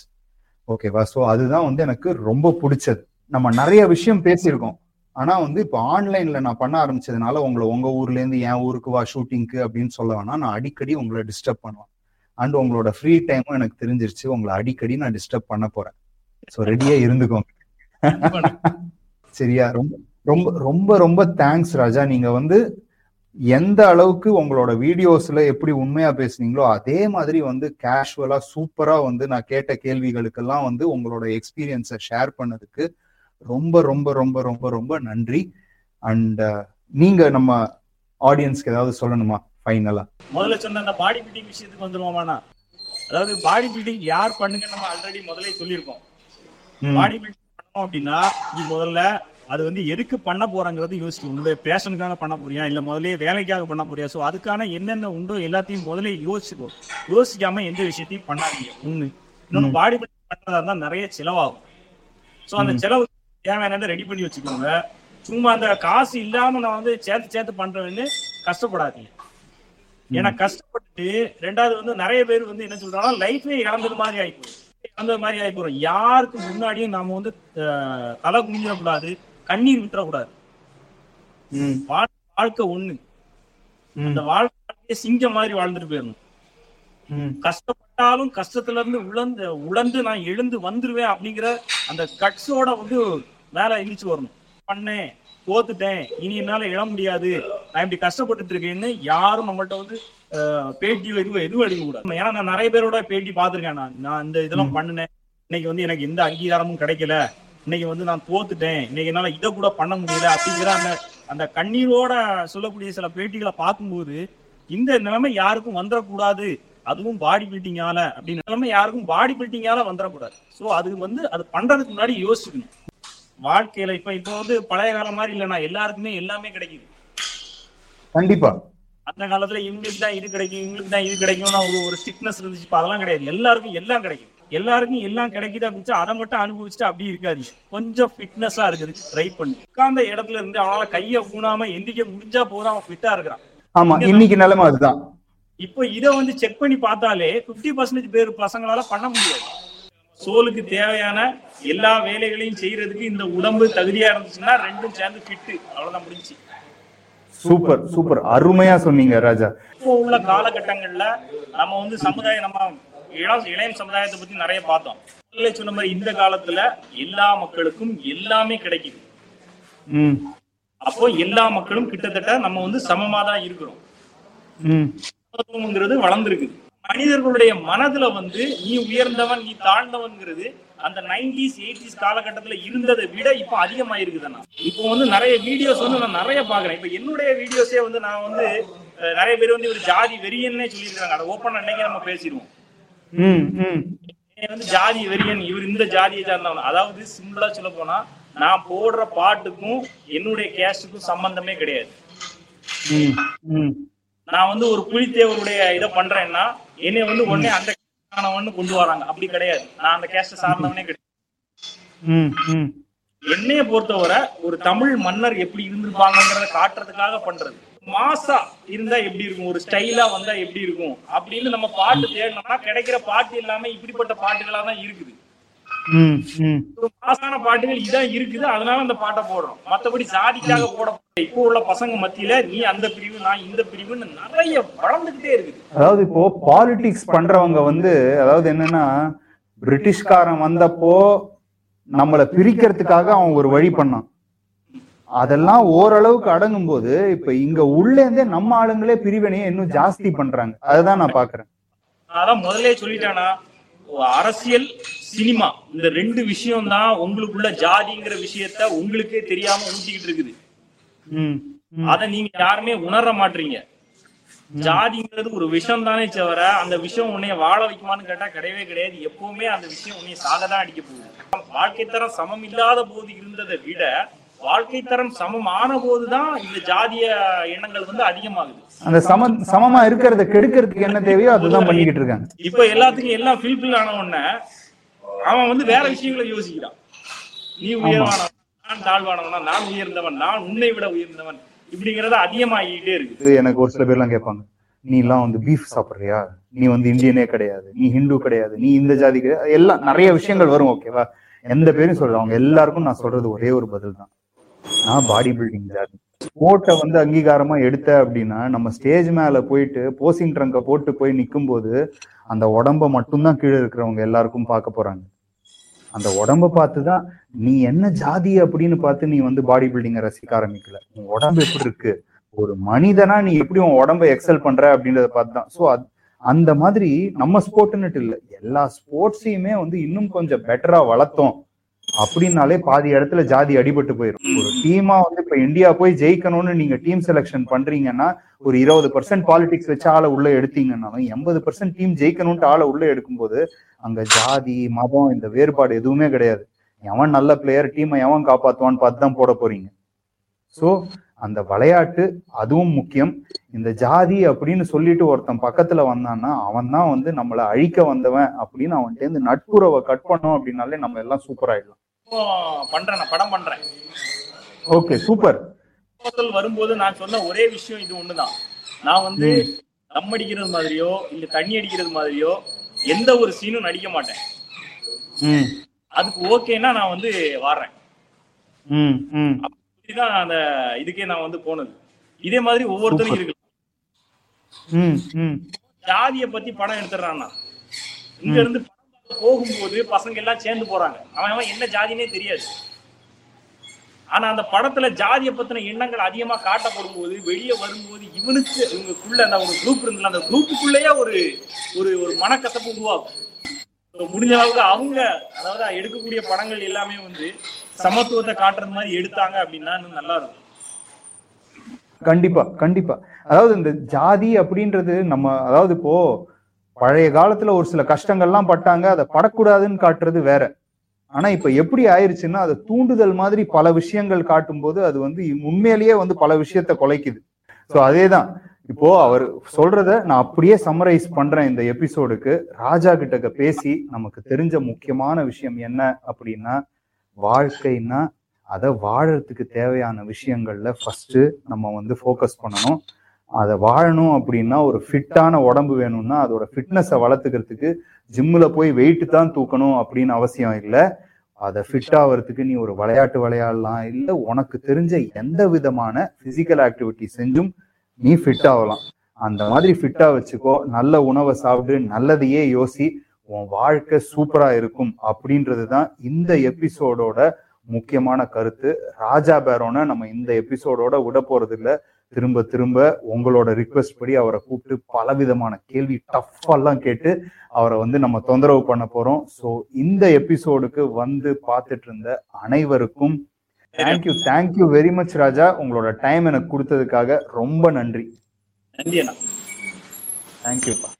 ஓகேவா ஸோ அதுதான் வந்து எனக்கு ரொம்ப பிடிச்சது. நம்ம நிறைய விஷயம் பேசியிருக்கோம். ஆனா வந்து இப்போ ஆன்லைன்ல நான் பண்ண ஆரம்பிச்சதுனால உங்களை உங்க ஊர்ல இருந்து என் ஊருக்கு வா ஷூட்டிங்க்கு அப்படின்னு சொல்ல வேணா நான் அடிக்கடி உங்களை டிஸ்டர்ப் பண்ணுவேன். அண்ட் உங்களோட ஃப்ரீ டைமும் எனக்கு தெரிஞ்சிருச்சு. உங்களை அடிக்கடி நான் டிஸ்டர்ப் பண்ண போறேன். ஸோ ரெடியா இருந்துக்கோங்க. சரியா? ரொம்ப ரொம்ப ரொம்ப ரொம்ப தேங்க்ஸ் ராஜா. நீங்க வந்து எந்த அளவுக்கு உங்களோட வீடியோஸ்ல எப்படி உண்மையா பேசுனீங்களோ அதே மாதிரி வந்து கேஷுவலா சூப்பரா வந்து நான் கேட்ட கேள்விகளுக்கெல்லாம் வந்து உங்களோட எக்ஸ்பீரியன்ஸை ஷேர் பண்ணதுக்கு ரொம்ப ரொம்ப ரொம்ப ரொம்ப ரொம்ப நன்றி. அண்ட் நீங்க நம்ம ஆடியன்ஸ்க்கு ஏதாவது சொல்லணுமா ஃபைனலா முதல்ல சொன்ன அந்த பாடி பில்டிங் விஷயத்துக்கு வந்துருவோமாண்ணா அதாவது பாடி பில்டிங் யார் பண்ணுங்க நம்ம ஆல்ரெடி முதல்ல சொல்லியிருக்கோம். பாடி பில்டிங் பண்ணோம் அப்படின்னா முதல்ல அது வந்து எதுக்கு பண்ண போறாங்கிறது யோசிச்சு. உங்களுடைய பேஷனுக்காக பண்ண போறியா? இல்ல முதல்லயே வேலைக்காக பண்ண போறியா? சோ அதுக்கான என்னென்ன உண்டோ எல்லாத்தையும் முதல்ல யோசிச்சுக்கோ யோசிக்காம எந்த விஷயத்தையும் பண்ணாதீங்க. ஒண்ணு. இன்னொன்னு பாடி பில்டிங் பண்றதா இருந்தா நிறைய செலவாகும். சோ அந்த செலவு தேவையான ரெடி பண்ணி வச்சுக்கோங்க. சும்மா அந்த காசு இல்லாம நான் வந்து சேர்த்து சேர்த்து பண்றேன்னு கஷ்டப்படாதீங்க. ஏன்னா கஷ்டப்பட்டு ரெண்டாவது வந்து நிறைய பேர் வந்து என்ன சொல்றாங்கன்னா லைஃபே இழந்தது மாதிரி ஆயிப்போம் இழந்தது மாதிரி ஆயிப்போம் யாருக்கு முன்னாடியும் நாம வந்து தலை குனிஞ்சிடக்கூடாது. கண்ணீர் விட்டுறக்கூடாது. வாழ்- வாழ்க்கை ஒண்ணு. அந்த வாழ்க்கையை சிங்கம் மாதிரி வாழ்ந்துட்டு போயிடணும். கஷ்டப்பட்டாலும் கஷ்டத்துல இருந்து உழந்து உழந்து நான் எழுந்து வந்துருவேன் அப்படிங்கிற அந்த கட்ஸோட வந்து மேல இழிச்சு வரணும். பண்ணேன் தோத்துட்டேன் இனி என்னால எழ முடியாது. நான் இப்படி கஷ்டப்பட்டுட்டு இருக்கேன்னு யாரும் நம்மள்ட்ட வந்து அஹ், பேட்டியோ எதுவும் எதுவும் எடுக்க கூடாது ஏன்னா நான் நிறைய பேரோட பேட்டி பார்த்திருக்கேன் நான். நான் இந்த இதெல்லாம் பண்ணினேன். இன்னைக்கு வந்து எனக்கு எந்த அங்கீகாரமும் கிடைக்கல. இன்னைக்கு வந்து நான் தோத்துட்டேன். இன்னைக்கு என்னால இதை கூட பண்ண முடியல அப்படிங்கிற அந்த அந்த கண்ணீரோட சொல்லக்கூடிய சில பேட்டிகளை பார்க்கும்போது இந்த நிலைமை யாருக்கும் வந்துடக்கூடாது அதுவும் பாடி பில்டிங்கால அப்படின்னு நிலைமை யாருக்கும் பாடி பில்டிங்கால வந்துடக்கூடாது சோ அது வந்து அது பண்றதுக்கு முன்னாடி யோசிக்கணும் வாழ்க்கையில இப்ப இப்ப வந்து பழைய காலம் மாதிரி இல்லைன்னா எல்லாருக்குமே எல்லாமே கிடைக்குது. கண்டிப்பா. அந்த காலத்துல இவங்களுக்கு தான் இது கிடைக்கும் இவங்களுக்கு தான் இது கிடைக்கும்னா ஒரு ஒரு ஸ்டிக்னஸ் இருந்துச்சு. அதெல்லாம் கிடையாது. எல்லாருக்கும் எல்லாம் கிடைக்கும். எல்லாருக்கும் எல்லாம் கிடைக்குது அப்படின்னு அதை மட்டும் அனுபவிச்சுட்டு அப்படி இருக்காது கொஞ்சம் ஃபிட்னஸா இருக்குது. ட்ரை பண்ணி. உட்கார்ந்த இடத்துல இருந்து அவனால கையை ஊனாம எந்திரிக்க முடிஞ்சா போதும். அவன் ஃபிட்டா இருக்கிறான். ஆமா இன்னைக்கு நிலைமை அதுதான். இப்போ இதை வந்து செக் பண்ணி பார்த்தாலே 50% பர்சன்டேஜ் பேர் பசங்களால பண்ண முடியாது. சோலுக்கு தேவையான எல்லா வேலைகளையும் செய்யறதுக்கு இந்த உடம்பு தகுதியா இருந்துச்சுன்னா ரெண்டும் சேர்ந்து ஃபிட்டு அவ்வளவுதான் முடிஞ்சு சூப்பர் சூப்பர். அருமையா சொன்னீங்க ராஜா. இப்போ உள்ள காலகட்டங்கள்ல நம்ம வந்து சமுதாயம் நம்ம இளம் இளைய சமுதாயத்தை பத்தி நிறைய பார்த்தோம். சொன்ன மாதிரி இந்த காலத்துல எல்லா மக்களுக்கும் எல்லாமே கிடைக்குது. அப்போ எல்லா மக்களும் கிட்டத்தட்ட நம்ம வந்து சமமா தான் இருக்கிறோம். ம். சமத்துவம்ங்கிறது வளர்ந்துருக்கு. மனிதர்களுடைய மனதுல வந்து நீ உயர்ந்தவன் நீ தாழ்ந்தவன்ங்கிறது அந்த நைன்டிஸ் எயிட்டிஸ் காலகட்டத்துல இருந்ததை விட இப்போ அதிகமாயிருக்குதுண்ணா இப்போ வந்து நிறைய வீடியோஸ் வந்து நான் நிறைய பாக்குறேன் இப்போ என்னுடைய வீடியோஸே வந்து நான் வந்து நிறைய பேர் வந்து ஒரு ஜாதி வெறியன்னே சொல்லியிருக்காங்க அதை ஓப்பன் அன்னைக்கு நம்ம பேசிடுவோம். வந்து ஜாதி வெறியன் இவர் இந்த ஜாதியை சார்ந்தவன். அதாவது சிம்பிளா சொல்ல போனா நான் போடுற பாட்டுக்கும் என்னுடைய கேஸ்டுக்கும் சம்பந்தமே கிடையாது. நான் வந்து ஒரு புலித்தேவருடைய இதை பண்றேன்னா என்னை வந்து உடனே அந்த கொண்டு வராங்க. அப்படி கிடையாது. நான் அந்த கேஸ்ட சார்ந்தவனே கிடையாது. என்னைய பொறுத்தவரை ஒரு தமிழ் மன்னர் எப்படி இருந்திருப்பாங்கங்கிறத காட்டுறதுக்காக பண்றது. மாசா இருந்தா எப்படி இருக்கும்? ஒரு ஸ்டைலா வந்தா எப்படி இருக்கும்? அப்படின்னு நம்ம பாட்டு தேடணும்னா கிடைக்கிற பாட்டு எல்லாமே இப்படிப்பட்ட பாட்டுகளா தான் இருக்குது. மாசான பாட்டுகள் இதான் இருக்குது. அதனால அந்த பாட்டை போடுறோம். மத்தபடி சாதிக்காக போட இப்போ உள்ள பசங்க மத்தியில நீ அந்த பிரிவு நான் இந்த பிரிவுன்னு நிறைய வளர்ந்துகிட்டே இருக்குது. அதாவது இப்போ பாலிடிக்ஸ் பண்றவங்க வந்து அதாவது என்னன்னா பிரிட்டிஷ்காரன் வந்தப்போ நம்மளை பிரிக்கிறதுக்காக அவன் ஒரு வழி பண்ணான். அதெல்லாம் ஓரளவுக்கு அடங்கும் போது இப்ப இங்க உள்ள இருந்தே நம்ம ஆளுங்களே பிரிவினையை இன்னும் ஜாஸ்தி பண்றாங்க. அதுதான் நான் பாக்குறேன். அதான் முதல்ல சொல்லிட்டானா அரசியல் சினிமா இந்த ரெண்டு விஷயம் தான் உங்களுக்குள்ள ஜாதிங்கிற விஷயத்த உங்களுக்கே தெரியாம ஊட்டிக்கிட்டு இருக்குது. அத நீங்க யாருமே உணர மாட்டீங்க. ஜாதிங்கிறது ஒரு விஷம் தானே தவிர அந்த விஷம் உன்னைய வாழ வைக்குமான்னு கேட்டா கிடையவே கிடையாது. எப்பவுமே அந்த விஷயம் உன்னைய சாகதான் அடிக்க போகுது. வாழ்க்கை தரம் சமம் இல்லாத போது இருந்ததை விட வாழ்க்கை தரம் சமம் ஆன போதுதான் இந்த ஜாதிய எண்ணங்கள் வந்து அதிகமாகுது. அந்த சம சமமா இருக்கிறத கெடுக்கிறதுக்கு என்ன தேவையோ அதுதான் பண்ணிக்கிட்டு இருக்காங்க. இப்ப எல்லாத்துக்கும் எல்லாம் ஃபில்ஃபில் ஆன உடனே அவன் வந்து வேற விஷயங்களை யோசிக்கிறான். நீ உயர்வானவன் நான் தாழ்வானவனா நான் உயர்ந்தவன் நான் உன்னை விட உயர்ந்தவன் இப்படிங்கறது அதிகமாகிட்டே இருக்கு எனக்கு ஒரு சில பேர்லாம் கேட்பாங்க. நீ எல்லாம் வந்து பீஃப் சாப்பிடுறியா? நீ வந்து இந்தியனே கிடையாது நீ ஹிந்து கிடையாது நீ இந்த ஜாதி கிடையாது. எல்லாம் நிறைய விஷயங்கள் வரும் ஓகேவா எந்த பேரும் சொல்றேன் அவங்க எல்லாருக்கும் நான் சொல்றது ஒரே ஒரு பதில் தான் நான் பாடி பில்டிங் ஜாதி ஸ்போர்ட்டை வந்து அங்கீகாரமா எடுத்த அப்படின்னா நம்ம ஸ்டேஜ் மேல போயிட்டு போசிங் ட்ரங்கை போட்டு போய் நிற்கும் போது அந்த உடம்ப மட்டும்தான் கீழே இருக்கிறவங்க எல்லாருக்கும் பார்க்க போறாங்க. அந்த உடம்ப பார்த்து தான் நீ என்ன ஜாதி அப்படின்னு பார்த்து நீ வந்து பாடி பில்டிங்கை ரசிக்க ஆரம்பிக்கல. உன் உடம்பு எப்படி இருக்கு? ஒரு மனிதனா நீ எப்படி உன் உடம்ப எக்ஸல் பண்ற அப்படின்றத பார்த்து தான் ஸோ அந்த மாதிரி நம்ம ஸ்போர்ட்னுட்டு இல்லை. எல்லா ஸ்போர்ட்ஸையுமே வந்து இன்னும் கொஞ்சம் பெட்டரா வளர்த்தோம். அப்படின்னாலே பாதி இடத்துல ஜாதி அடிபட்டு போயிடும் ஒரு டீமா வந்து இப்ப இந்தியா போய் ஜெயிக்கணும்னு நீங்க டீம் செலெக்ஷன் பண்றீங்கன்னா ஒரு இருபது பர்சன்ட் பாலிடிக்ஸ் வச்சு ஆளை உள்ள எடுத்தீங்கன்னாலும் எண்பது பர்சன்ட் டீம் ஜெயிக்கணும்ட்டு ஆளை உள்ள எடுக்கும்போது அங்க ஜாதி மதம் இந்த வேறுபாடு எதுவுமே கிடையாது. எவன் நல்ல பிளேயர் டீமை எவன் காப்பாத்துவான்னு பார்த்து தான் போட போறீங்க. சோ அந்த விளையாட்டு அதுவும் முக்கியம். இந்த ஜாதி அப்படின்னு சொல்லிட்டு ஒருத்தன் பக்கத்துல வந்தான்னா அவன் தான் வந்து நம்மளை அழிக்க வந்தவன் அப்படின்னு அவன்கிட்ட இருந்து நட்புறவை கட் பண்ணோம் அப்படின்னாலே நம்ம எல்லாம் சூப்பர் ஆயிடலாம். பண்றேன் படம் பண்றேன். ஓகே சூப்பர் வரும்போது நான் சொன்ன ஒரே விஷயம் இது ஒண்ணுதான். நான் வந்து தம் அடிக்கிறது மாதிரியோ இல்ல தண்ணி அடிக்கிறது மாதிரியோ எந்த ஒரு சீனும் நடிக்க மாட்டேன். அதுக்கு ஓகேன்னா நான் வந்து வாடுறேன் இதுதான் அந்த இதுக்கே நான் வந்து போனது. இதே மாதிரி ஒவ்வொருத்தரும் இருக்கு. ஜாதியை பத்தி படம் எடுத்துறான்னா இங்க இருந்து போகும்போது பசங்க எல்லாம் சேர்ந்து போறாங்க. அவன் அவன் என்ன ஜாதினே தெரியாது. ஆனா அந்த படத்துல ஜாதியை பத்தின எண்ணங்கள் அதிகமா காட்டப்படும் போது வெளியே வரும்போது இவனுக்கு இவங்களுக்குள்ள அந்த ஒரு குரூப் இருந்தல அந்த குரூப்புக்குள்ளேயே ஒரு ஒரு ஒரு மனக்கசப்பு உருவாகும். முடிஞ்ச அளவுக்கு அவங்க அதாவது எடுக்கக்கூடிய படங்கள் எல்லாமே வந்து சமத்துவத்தை காட்டுறது மாதிரி எடுத்தாங்க அப்படின்னா இன்னும் நல்லா இருக்கும். கண்டிப்பா கண்டிப்பா. அதாவது இந்த ஜாதி அப்படின்றது நம்ம அதாவது இப்போ பழைய காலத்துல ஒரு சில கஷ்டங்கள்லாம் பட்டாங்க அதை படக்கூடாதுன்னு காட்டுறது வேற. ஆனா இப்ப எப்படி ஆயிருச்சுன்னா அதை தூண்டுதல் மாதிரி பல விஷயங்கள் காட்டும் போது அது வந்து உண்மையிலேயே வந்து பல விஷயத்த குலைக்குது. சோ அதேதான். இப்போ அவர் சொல்றத நான் அப்படியே சம்மரைஸ் பண்றேன் இந்த எபிசோடுக்கு ராஜா கிட்ட பேசி நமக்கு தெரிஞ்ச முக்கியமான விஷயம் என்ன அப்படின்னா வாழ்க்கைன்னா அதை வாழறதுக்கு தேவையான விஷயங்கள்ல ஃபர்ஸ்ட் நம்ம வந்து ஃபோக்கஸ் பண்ணணும். அதை வாழணும் அப்படின்னா ஒரு ஃபிட்டான உடம்பு வேணும்னா அதோட ஃபிட்னஸை வளர்த்துக்கிறதுக்கு ஜிம்மில் போய் வெயிட் தான் தூக்கணும் அப்படின்னு அவசியம் இல்லை. அதை ஃபிட் ஆகிறதுக்கு நீ ஒரு விளையாட்டு விளையாடலாம் இல்லை உனக்கு தெரிஞ்ச எந்த விதமான பிசிக்கல் ஆக்டிவிட்டி செஞ்சும் நீ ஃபிட் ஆகலாம். அந்த மாதிரி ஃபிட்டா வச்சுக்கோ. நல்ல உணவை சாப்பிடு நல்லதையே யோசி. உன் வாழ்க்கை சூப்பரா இருக்கும் அப்படின்றது தான் இந்த எபிசோடோட முக்கியமான கருத்து. ராஜா பேரோனை நம்ம இந்த எபிசோடோட விட போறது இல்ல திரும்ப திரும்ப உங்களோட ரிக்வெஸ்ட் படி அவரை கூப்பிட்டு பலவிதமான கேள்வி டஃப்பெல்லாம் கேட்டு அவரை வந்து நம்ம தொந்தரவு பண்ண போறோம். ஸோ இந்த எபிசோடுக்கு வந்து பார்த்துட்டு இருந்த அனைவருக்கும் thank you thank you very much Raja உங்களோட டைம் எனக்கு கொடுத்ததுக்காக ரொம்ப நன்றி. நன்றி அண்ணா. தேங்க்யூப்பா